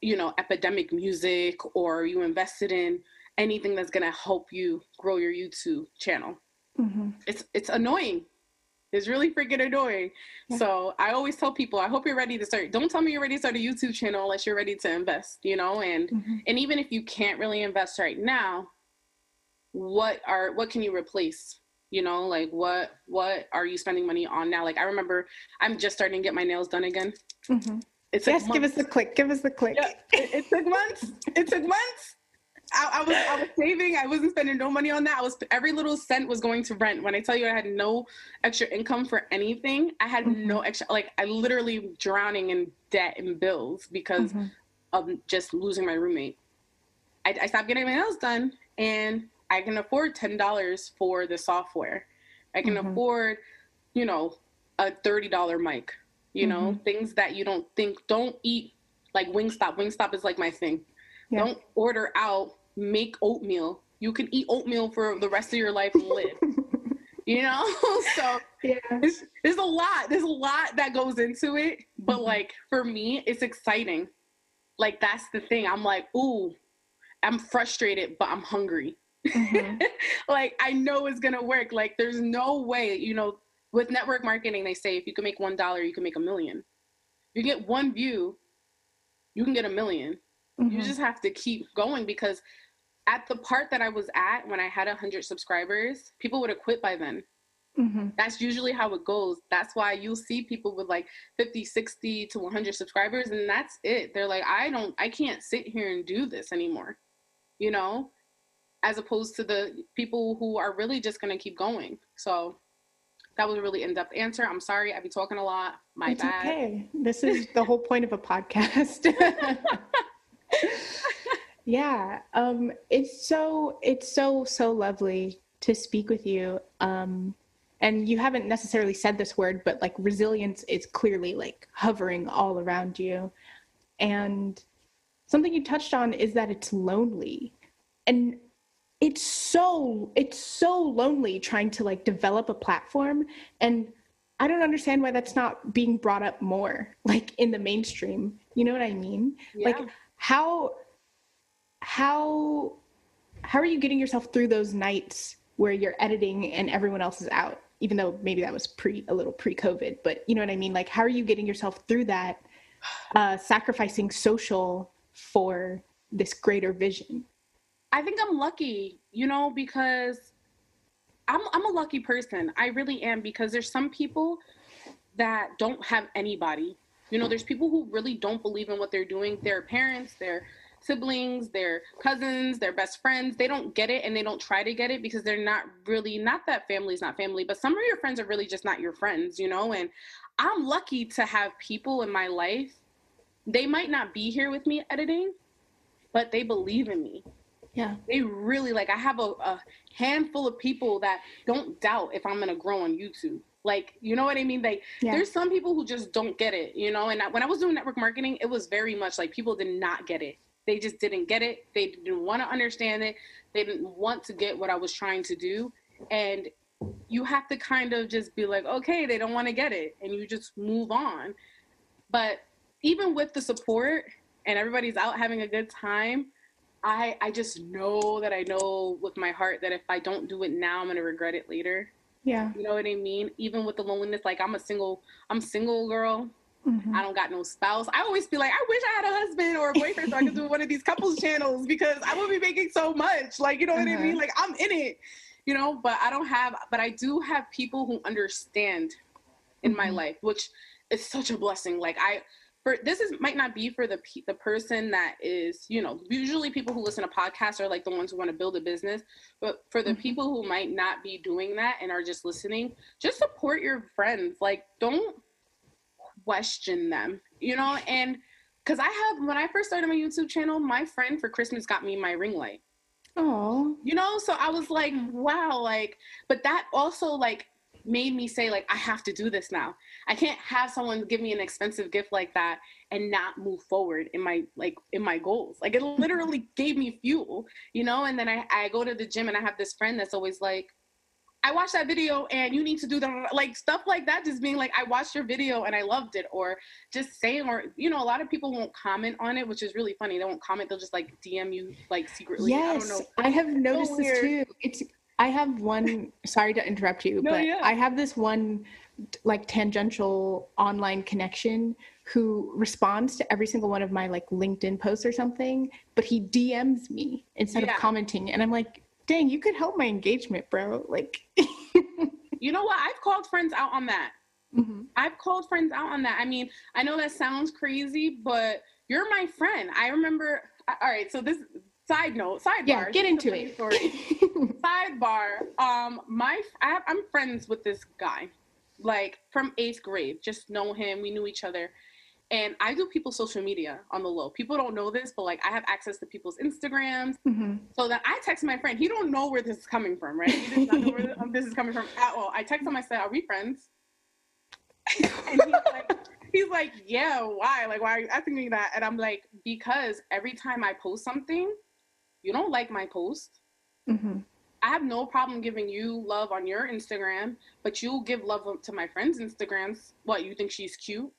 you know, epidemic music, or are you invested in anything that's gonna help you grow your YouTube channel? Mm-hmm. It's it's annoying it's really freaking annoying. Yeah. So I always tell people, I hope you're ready to start. Don't tell me you're ready to start a YouTube channel unless you're ready to invest, you know? And mm-hmm. and even if you can't really invest right now, what are what can you replace? You know, like what what are you spending money on now? Like I remember I'm just starting to get my nails done again. Mm-hmm. It's yes, give us the click. Give us the click. Yeah, it, it took months. It took months. I, I, was I was saving. I wasn't spending no money on that. I was every little cent was going to rent. When I tell you I had no extra income for anything, I had mm-hmm. no extra. Like I literally drowning in debt and bills because mm-hmm. of just losing my roommate. I, I stopped getting my nails done, and I can afford ten dollars for the software. I can mm-hmm. afford, you know, a thirty dollar mic. You know, mm-hmm. things that you don't think. Don't eat like Wingstop. Wingstop is like my thing. Yeah. Don't order out make oatmeal. You can eat oatmeal for the rest of your life and live. you know? so yeah. There's, a lot. There's a lot that goes into it. But mm-hmm. like for me, it's exciting. Like that's the thing. I'm like, ooh, I'm frustrated, but I'm hungry. Mm-hmm. like I know it's gonna work. Like there's no way, you know, with network marketing, they say if you can make one dollar, you can make a million. If you get one view, you can get a 1000000 mm-hmm. You just have to keep going because at the part that I was at when I had 100 subscribers, people would have quit by then. Mm-hmm. That's usually how it goes. That's why you'll see people with like 50, 60 to 100 subscribers, and that's it. They're like, I don't, I can't sit here and do this anymore, you know, as opposed to the people who are really just going to keep going. So that was a really in depth answer. I'm sorry, I've been talking a lot. My it's bad. Okay. This is the whole point of a podcast. Yeah, um, it's so it's so so lovely to speak with you. Um, and you haven't necessarily said this word, but like resilience is clearly like hovering all around you. And something you touched on is that it's lonely, and it's so it's so lonely trying to like develop a platform and I don't understand why that's not being brought up more, like in the mainstream. You know what I mean? Yeah. Like how how how are you getting yourself through those nights where you're editing and everyone else is out? Even though maybe that was pre a little pre-covid but you know what i mean? Like how are you getting yourself through that uh, sacrificing social for this greater vision? I think i'm lucky you know because i'm i'm a lucky person. I really am because there's some people that don't have anybody. You know there's people who really don't believe in what they're doing. Their parents their siblings, their cousins, their best friends. They don't get it and they don't try to get it because they're not really, not that family's not family, but some of your friends are really just not your friends, you know? And I'm lucky to have people in my life. They might not be here with me editing, but they believe in me. Yeah. They really like, I have a, a handful of people that don't doubt if I'm going to grow on YouTube. Like, you know what I mean? Like, yeah. there's some people who just don't get it, you know? And when I was doing network marketing, it was very much like people did not get it. They just didn't get it. They didn't want to understand it. They didn't want to get what I was trying to do. And you have to kind of just be like, okay, they don't want to get it. And you just move on. But even with the support and everybody's out having a good time, I I just know that I know with my heart that if I don't do it now, I'm gonna regret it later. Yeah. You know what I mean? Even with the loneliness, like I'm a single, I'm single girl. Mm-hmm. I don't got no spouse. I always feel like I wish I had a husband or a boyfriend so I could do one of these couples channels because I would be making so much. Like, you know what uh-huh. I mean? Like I'm in it, you know, but I don't have but I do have people who understand in mm-hmm. my life, which is such a blessing. Like I for this is might not be for the the person that is you know usually people who listen to podcasts are like the ones who want to build a business but for the mm-hmm. people who might not be doing that and are just listening just support your friends like don't question them you know and because i have when i first started my youtube channel my friend for christmas got me my ring light oh you know so i was like wow like but that also like made me say like I have to do this now. I can't have someone give me an expensive gift like that and not move forward in my like in my goals. Like it literally gave me fuel, you know? And then I, I go to the gym and I have this friend that's always like, I watched that video and you need to do that like stuff like that just being like I watched your video and I loved it or just saying or you know a lot of people won't comment on it which is really funny they won't comment they'll just like DM you like secretly yes I, I have noticed so this too it's I have one. sorry to interrupt you, no, but yeah. I have this one like tangential online connection who responds to every single one of my like LinkedIn posts or something, but he DMs me instead yeah. of commenting, and I'm like, dang, you could help my engagement, bro. Like, you know what? I've called friends out on that. Mm-hmm. I've called friends out on that. I mean, I know that sounds crazy, but you're my friend. I remember. All right, so this side note, sidebar. Yeah, get into it. sidebar. Um, my I have, I'm friends with this guy, like from eighth grade. Just know him. We knew each other, and I do people's social media on the low. People don't know this, but like I have access to people's Instagrams. Mm-hmm. So that I text my friend. He don't know where this is coming from, right? He does not know where this is coming from at all. I text him. I said, "Are we friends?" and he's like. He's like, yeah, why? Like, why are you asking me that? And I'm like, because every time I post something, you don't like my post. Mm-hmm. I have no problem giving you love on your Instagram, but you'll give love to my friends' Instagrams. What you think she's cute?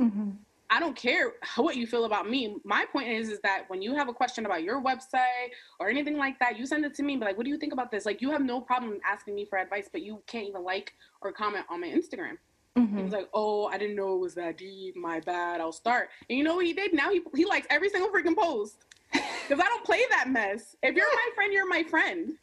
Mm-hmm. I don't care what you feel about me. My point is, is that when you have a question about your website or anything like that, you send it to me. But like, what do you think about this? Like, you have no problem asking me for advice, but you can't even like or comment on my Instagram. Mm-hmm. He was like, "Oh, I didn't know it was that deep. My bad. I'll start." And you know what he did? Now he he likes every single freaking post. Because I don't play that mess. If you're my friend, you're my friend.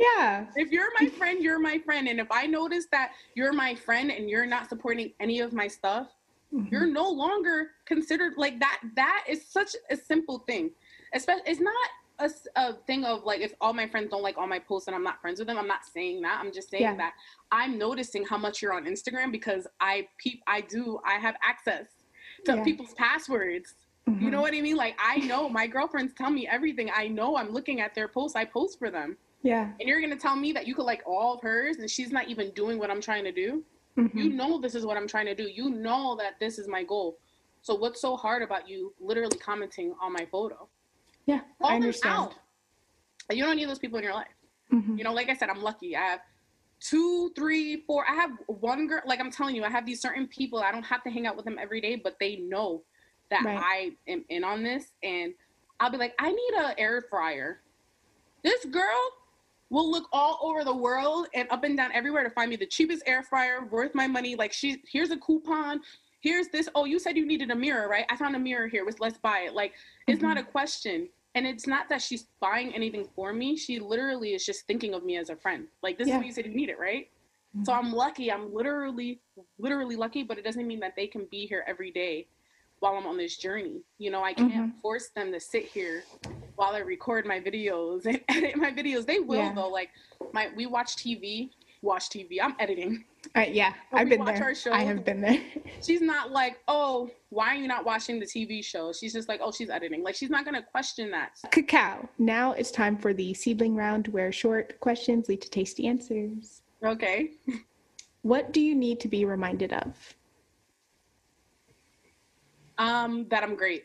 Yeah. If you're my friend, you're my friend. And if I notice that you're my friend and you're not supporting any of my stuff, mm-hmm. you're no longer considered like that. That is such a simple thing. Especially, it's not a, a thing of like if all my friends don't like all my posts and I'm not friends with them. I'm not saying that. I'm just saying yeah. that I'm noticing how much you're on Instagram because I peep. I do. I have access to yeah. people's passwords. Mm-hmm. You know what I mean? Like I know my girlfriends tell me everything. I know I'm looking at their posts. I post for them. Yeah. And you're gonna tell me that you could like all of hers and she's not even doing what I'm trying to do. Mm-hmm. You know this is what I'm trying to do. You know that this is my goal. So what's so hard about you literally commenting on my photo? Yeah, Call I understand. You don't need those people in your life. Mm-hmm. You know, like I said, I'm lucky. I have two, three, four. I have one girl. Like I'm telling you, I have these certain people. I don't have to hang out with them every day, but they know that right. I am in on this, and I'll be like, I need a air fryer. This girl will look all over the world and up and down everywhere to find me the cheapest air fryer, worth my money. Like she, here's a coupon. Here's this. Oh, you said you needed a mirror, right? I found a mirror here. Was Let's buy it. Like it's mm-hmm. not a question. And it's not that she's buying anything for me. She literally is just thinking of me as a friend. Like this yeah. is what you said you need it, right? Mm-hmm. So I'm lucky. I'm literally, literally lucky, but it doesn't mean that they can be here every day while I'm on this journey. You know, I can't mm-hmm. force them to sit here while I record my videos and edit my videos. They will yeah. though. Like my we watch TV, watch TV. I'm editing. Uh, yeah, when I've been there. I have been there. she's not like, oh, why are you not watching the TV show? She's just like, oh, she's editing. Like she's not gonna question that. Cacao. Now it's time for the seedling round, where short questions lead to tasty answers. Okay. what do you need to be reminded of? Um, that I'm great.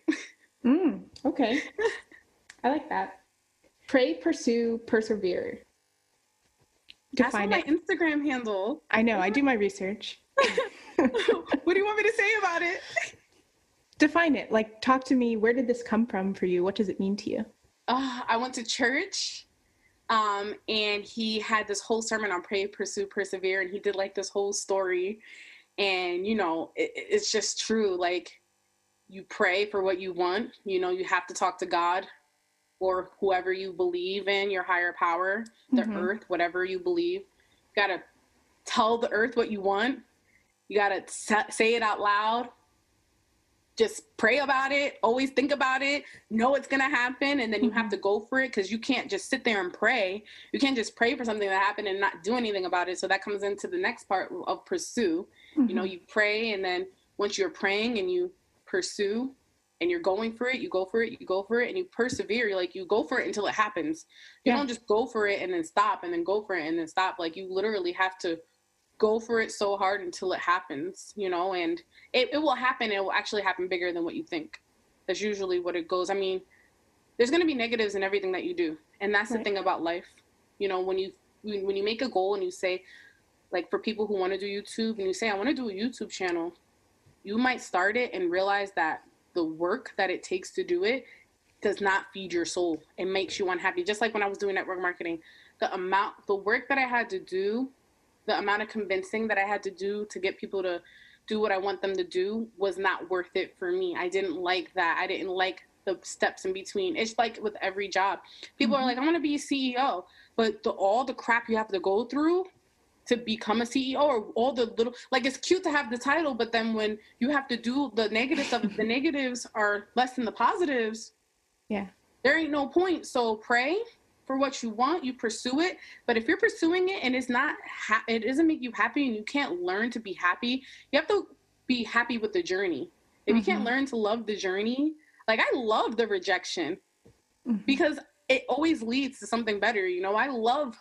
mm, okay. I like that. Pray, pursue, persevere. Define That's my it. Instagram handle. I know. I do my research. what do you want me to say about it? Define it. Like, talk to me. Where did this come from for you? What does it mean to you? Uh, I went to church, um, and he had this whole sermon on pray, pursue, persevere, and he did like this whole story. And you know, it, it's just true. Like you pray for what you want. You know, you have to talk to God or whoever you believe in, your higher power, the mm-hmm. earth, whatever you believe. You got to tell the earth what you want. You got to say it out loud. just pray about it, always think about it, know it's going to happen, and then you have Mhm. to go for it because you can't just sit there and pray. You can't just pray for something to happen and not do anything about it. So that comes into the next part of pursue. You know, Mhm. you pray, and then once you're praying and you pursue and you're going for it, you go for it, you go for it, and you persevere. Like you go for it until it happens. You Yeah. don't just go for it and then stop and then go for it and then stop. Like you literally have to go for it so hard until it happens, you know, and it, it will happen. It will actually happen bigger than what you think. That's usually what it goes. I mean, there's going to be negatives in everything that you do. And that's the thing about life. You know, when you when when you make a goal and you say like for people who want to do YouTube and you say I want to do a YouTube channel, you might start it and realize that the work that it takes to do it does not feed your soul. It makes you unhappy. Just like when I was doing network marketing, the amount the work that I had to do, the amount of convincing that I had to do to get people to do what I want them to do was not worth it for me. I didn't like that. I didn't like the steps in between. It's like with every job. People Mhm. are like, I want to be a CEO, but the, all the crap you have to go through to become a CEO or all the little like it's cute to have the title, but then when you have to do the negatives of the negatives are less than the positives. Yeah. There ain't no point. So pray for what you want, you pursue it. But if you're pursuing it and it's not, ha- it doesn't make you happy, and you can't learn to be happy, you have to be happy with the journey. If you can't Mhm. learn to love the journey, like I love the rejection Mhm. because it always leads to something better. You know, I love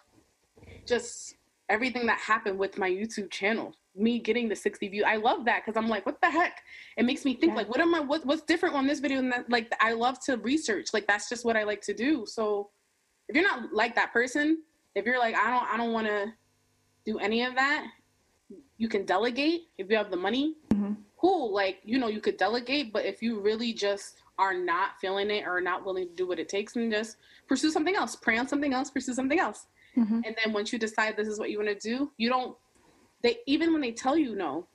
just everything that happened with my YouTube channel. Me getting the 60 view. I love that because I'm like, what the heck? It makes me think Yeah. like, what am I what, what's different on this video? And that like I love to research. Like that's just what I like to do. So if you're not like that person, if you're like, I don't I don't wanna do any of that, you can delegate if you have the money. Mhm. Cool, like you know, you could delegate, but if you really just are not feeling it or not willing to do what it takes, and just pursue something else. Pray on something else, pursue something else. Mhm. And then once you decide this is what you want to do, you don't they even when they tell you no,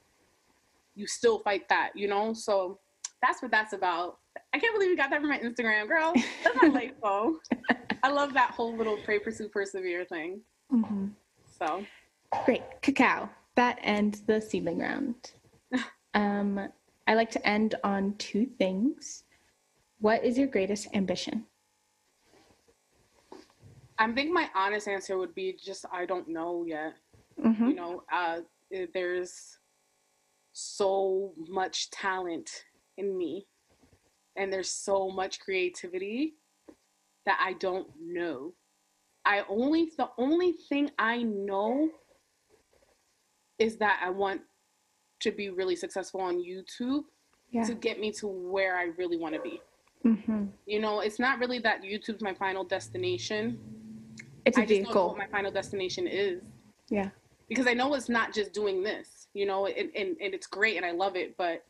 you still fight that, you know? So that's what that's about. I can't believe you got that from my Instagram, girl. That's my life though. I love that whole little pray, pursue, persevere thing. Mhm. So Great. Cacao. That ends the seedling round. Um, I like to end on two things. What is your greatest ambition? I think my honest answer would be just I don't know yet. Mm-hmm. You know, uh, there's so much talent in me, and there's so much creativity that I don't know. I only the only thing I know is that I want to be really successful on YouTube Yeah. to get me to where I really want to be. Mm-hmm. You know, it's not really that YouTube's my final destination. It's a I just don't know vehicle. what my final destination is Yeah. because I know it's not just doing this, you know, and, and, and it's great and I love it, but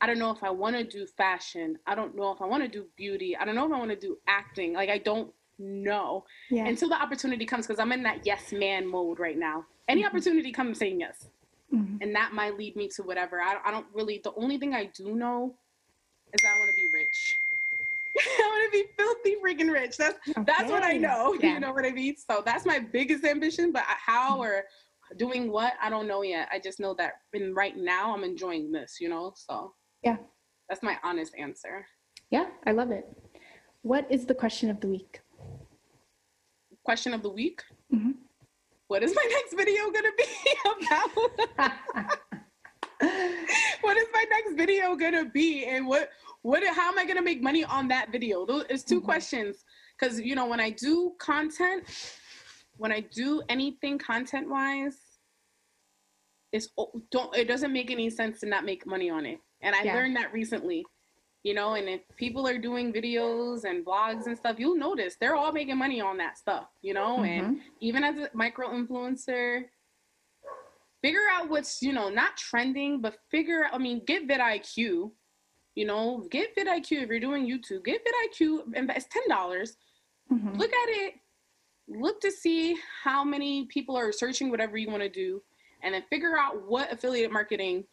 I don't know if I want to do fashion. I don't know if I want to do beauty. I don't know if I want to do acting. Like, I don't know Yeah. until the opportunity comes because I'm in that yes man mode right now. Any Mhm. opportunity comes saying yes, Mhm. and that might lead me to whatever. I, I don't really, the only thing I do know is that I want to be rich. I want to be filthy freaking rich. That's that's what I know. Yeah. You know what I mean? So that's my biggest ambition. But how or doing what, I don't know yet. I just know that in right now I'm enjoying this. You know, so Yeah. that's my honest answer. Yeah, I love it. What is the question of the week? Question of the week: Mhm. What is my next video gonna be about? what is my next video gonna be, and what what how am I gonna make money on that video? Those is 2 Mhm. questions because you know when I do content, when I do anything content wise, it's don't it doesn't make any sense to not make money on it, and I Yeah. learned that recently. You know, and if people are doing videos and vlogs and stuff, you'll notice they're all making money on that stuff. You know, and Mhm. even as a micro influencer, figure out what's you know not trending, but figure. I mean, get vidIQ. You know, get vidIQ if you're doing YouTube. Get vidIQ. Invest ten dollars. Mhm. Look at it. Look to see how many people are searching whatever you want to do, and then figure out what affiliate marketing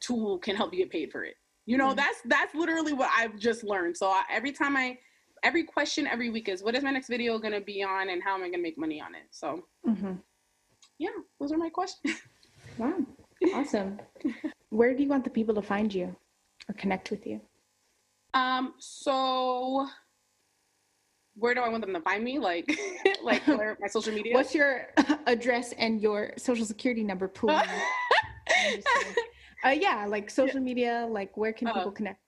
tool can help you get paid for it. You know, Mhm. that's that's literally what I've just learned. So I, every time I, every question every week is, what is my next video going to be on, and how am I going to make money on it? So Mhm. yeah, those are my questions. Wow. Awesome. Where do you want the people to find you? Or connect with you? Um, so where do I want them to find me? Like, like where my social media? What's your address and your social security number, please? uh, yeah, like social media. Like, where can people uh, connect?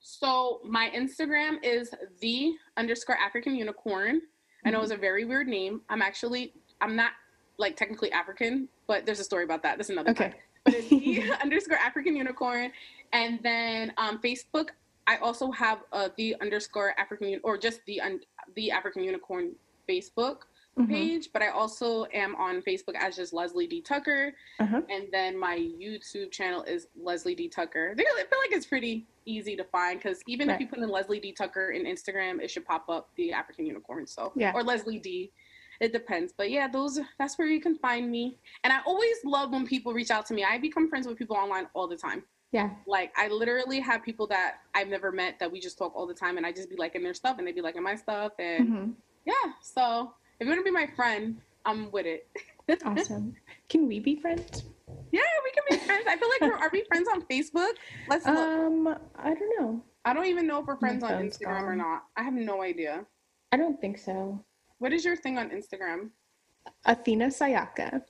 So my Instagram is the underscore African unicorn. Mm-hmm. I know it's mm-hmm. a very weird name. I'm actually I'm not like technically African, but there's a story about that. That's another okay. Time. But it's the underscore African unicorn, and then um, Facebook. I also have uh, the underscore African or just the un- the African unicorn Facebook mm-hmm. page, but I also am on Facebook as just Leslie D Tucker, uh-huh. and then my YouTube channel is Leslie D Tucker. I feel like it's pretty easy to find because even right. if you put in Leslie D Tucker in Instagram, it should pop up the African unicorn. So yeah, or Leslie D. It depends, but yeah, those that's where you can find me. And I always love when people reach out to me. I become friends with people online all the time. Yeah. Like I literally have people that I've never met that we just talk all the time and I just be liking their stuff and they be liking my stuff and mm-hmm. yeah. So if you want to be my friend, I'm with it. That's awesome. Can we be friends? Yeah, we can be friends. I feel like we're are we friends on Facebook? Let's look. Um, I don't know. I don't even know if we're friends on Instagram gone. or not. I have no idea. I don't think so. What is your thing on Instagram? Athena Sayaka.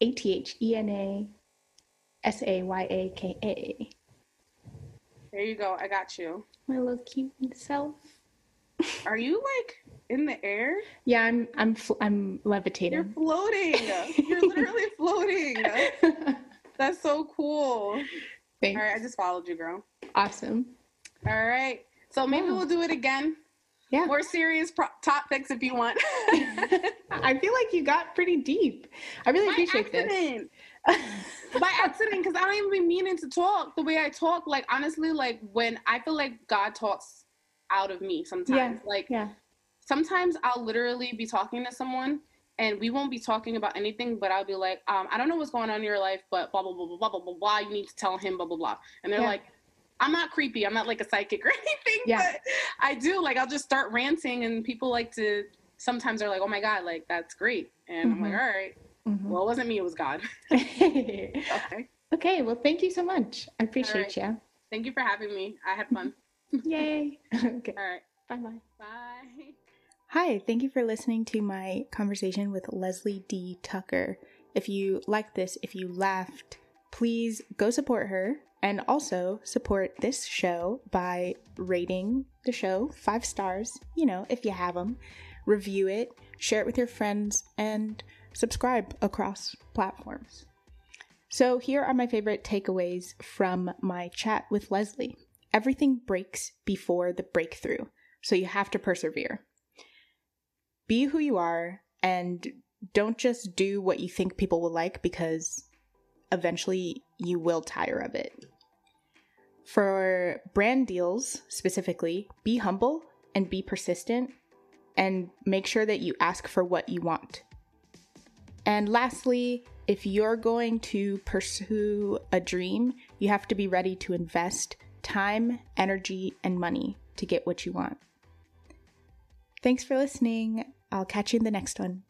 A T H E N A S A Y A K A. There you go. I got you. My little cute self. Are you like in the air? Yeah, I'm. I'm. I'm levitating. You're floating. You're literally floating. That's so cool. Thanks. All right, I just followed you, girl. Awesome. All right. So maybe we'll do it again. Yeah. More serious pro- topics if you want. I feel like you got pretty deep. I really By appreciate accident. this by accident because I don't even be meaning to talk the way I talk. Like honestly, like when I feel like God talks out of me sometimes. Yeah. Like yeah. sometimes I'll literally be talking to someone and we won't be talking about anything, but I'll be like, um, I don't know what's going on in your life, but blah blah blah blah blah blah blah. You need to tell him blah blah blah. And they're yeah. like, I'm not creepy. I'm not like a psychic or anything. Yeah. But I do like I'll just start ranting, and people like to sometimes they're like, oh my god, like that's great, and mm-hmm. I'm like, mm-hmm. all right, mm-hmm. well, it wasn't me. It was God." okay. Okay. Well, thank you so much. I appreciate right. you. Thank you for having me. I had fun. Yay. okay. All right. Bye bye. Bye. Hi, thank you for listening to my conversation with Leslie D. Tucker. If you liked this, if you laughed, please go support her and also support this show by rating the show five stars, you know, if you have them, review it, share it with your friends, and subscribe across platforms. So, here are my favorite takeaways from my chat with Leslie. Everything breaks before the breakthrough, so you have to persevere. Be who you are and don't just do what you think people will like because eventually you will tire of it. For brand deals specifically, be humble and be persistent and make sure that you ask for what you want. And lastly, if you're going to pursue a dream, you have to be ready to invest time, energy, and money to get what you want. Thanks for listening. I'll catch you in the next one.